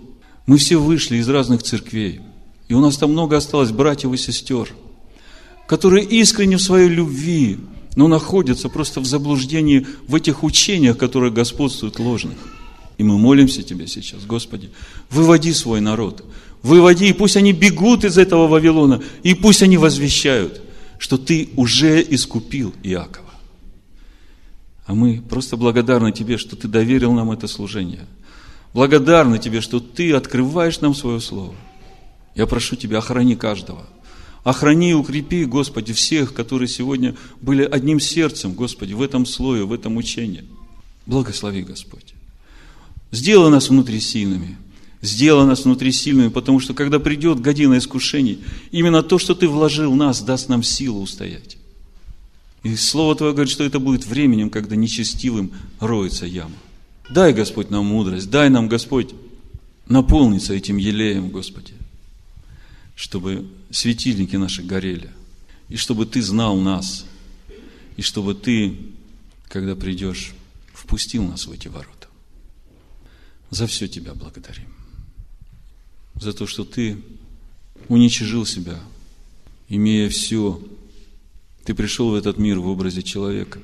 мы все вышли из разных церквей, и у нас там много осталось братьев и сестер, которые искренне в своей любви но находятся просто в заблуждении в этих учениях, которые господствуют ложных. И мы молимся Тебе сейчас, Господи, выводи свой народ, выводи, и пусть они бегут из этого Вавилона, и пусть они возвещают, что Ты уже искупил Иакова. А мы просто благодарны Тебе, что Ты доверил нам это служение. Благодарны Тебе, что Ты открываешь нам свое Слово. Я прошу Тебя, охрани каждого. Охрани и укрепи, Господи, всех, которые сегодня были одним сердцем, Господи, в этом слое, в этом учении. Благослови, Господь. Сделай нас внутри сильными. Сделай нас внутри сильными, потому что когда придет година искушений, именно то, что Ты вложил в нас, даст нам силу устоять. И Слово Твое говорит, что это будет временем, когда нечестивым роется яма. Дай, Господь, нам мудрость, дай нам, Господь, наполниться этим елеем, Господи, чтобы светильники наши горели, и чтобы Ты знал нас, и чтобы Ты, когда придешь, впустил нас в эти ворота. За все Тебя благодарим. За то, что Ты уничижил себя, имея все ты пришел в этот мир в образе человека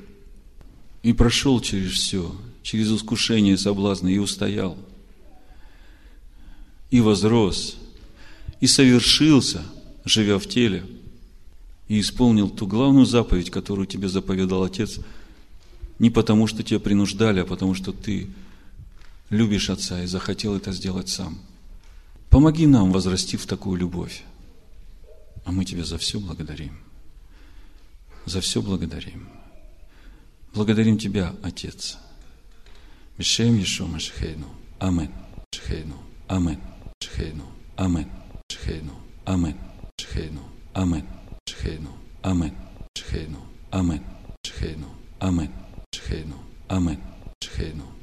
и прошел через все, через искушение, соблазны, и устоял, и возрос, и совершился, живя в теле, и исполнил ту главную заповедь, которую тебе заповедал Отец, не потому, что тебя принуждали, а потому, что ты любишь Отца и захотел это сделать сам. Помоги нам возрасти в такую любовь, а мы тебе за все благодарим за все благодарим. Благодарим Тебя, Отец. Бешем Ешо Машхейну. Амен. Шхейну. Амен. Шхейну. Амен. Geno. Amén. Geno. Amén. Geno. Amén. Geno. Amén. Geno. Amén. Geno.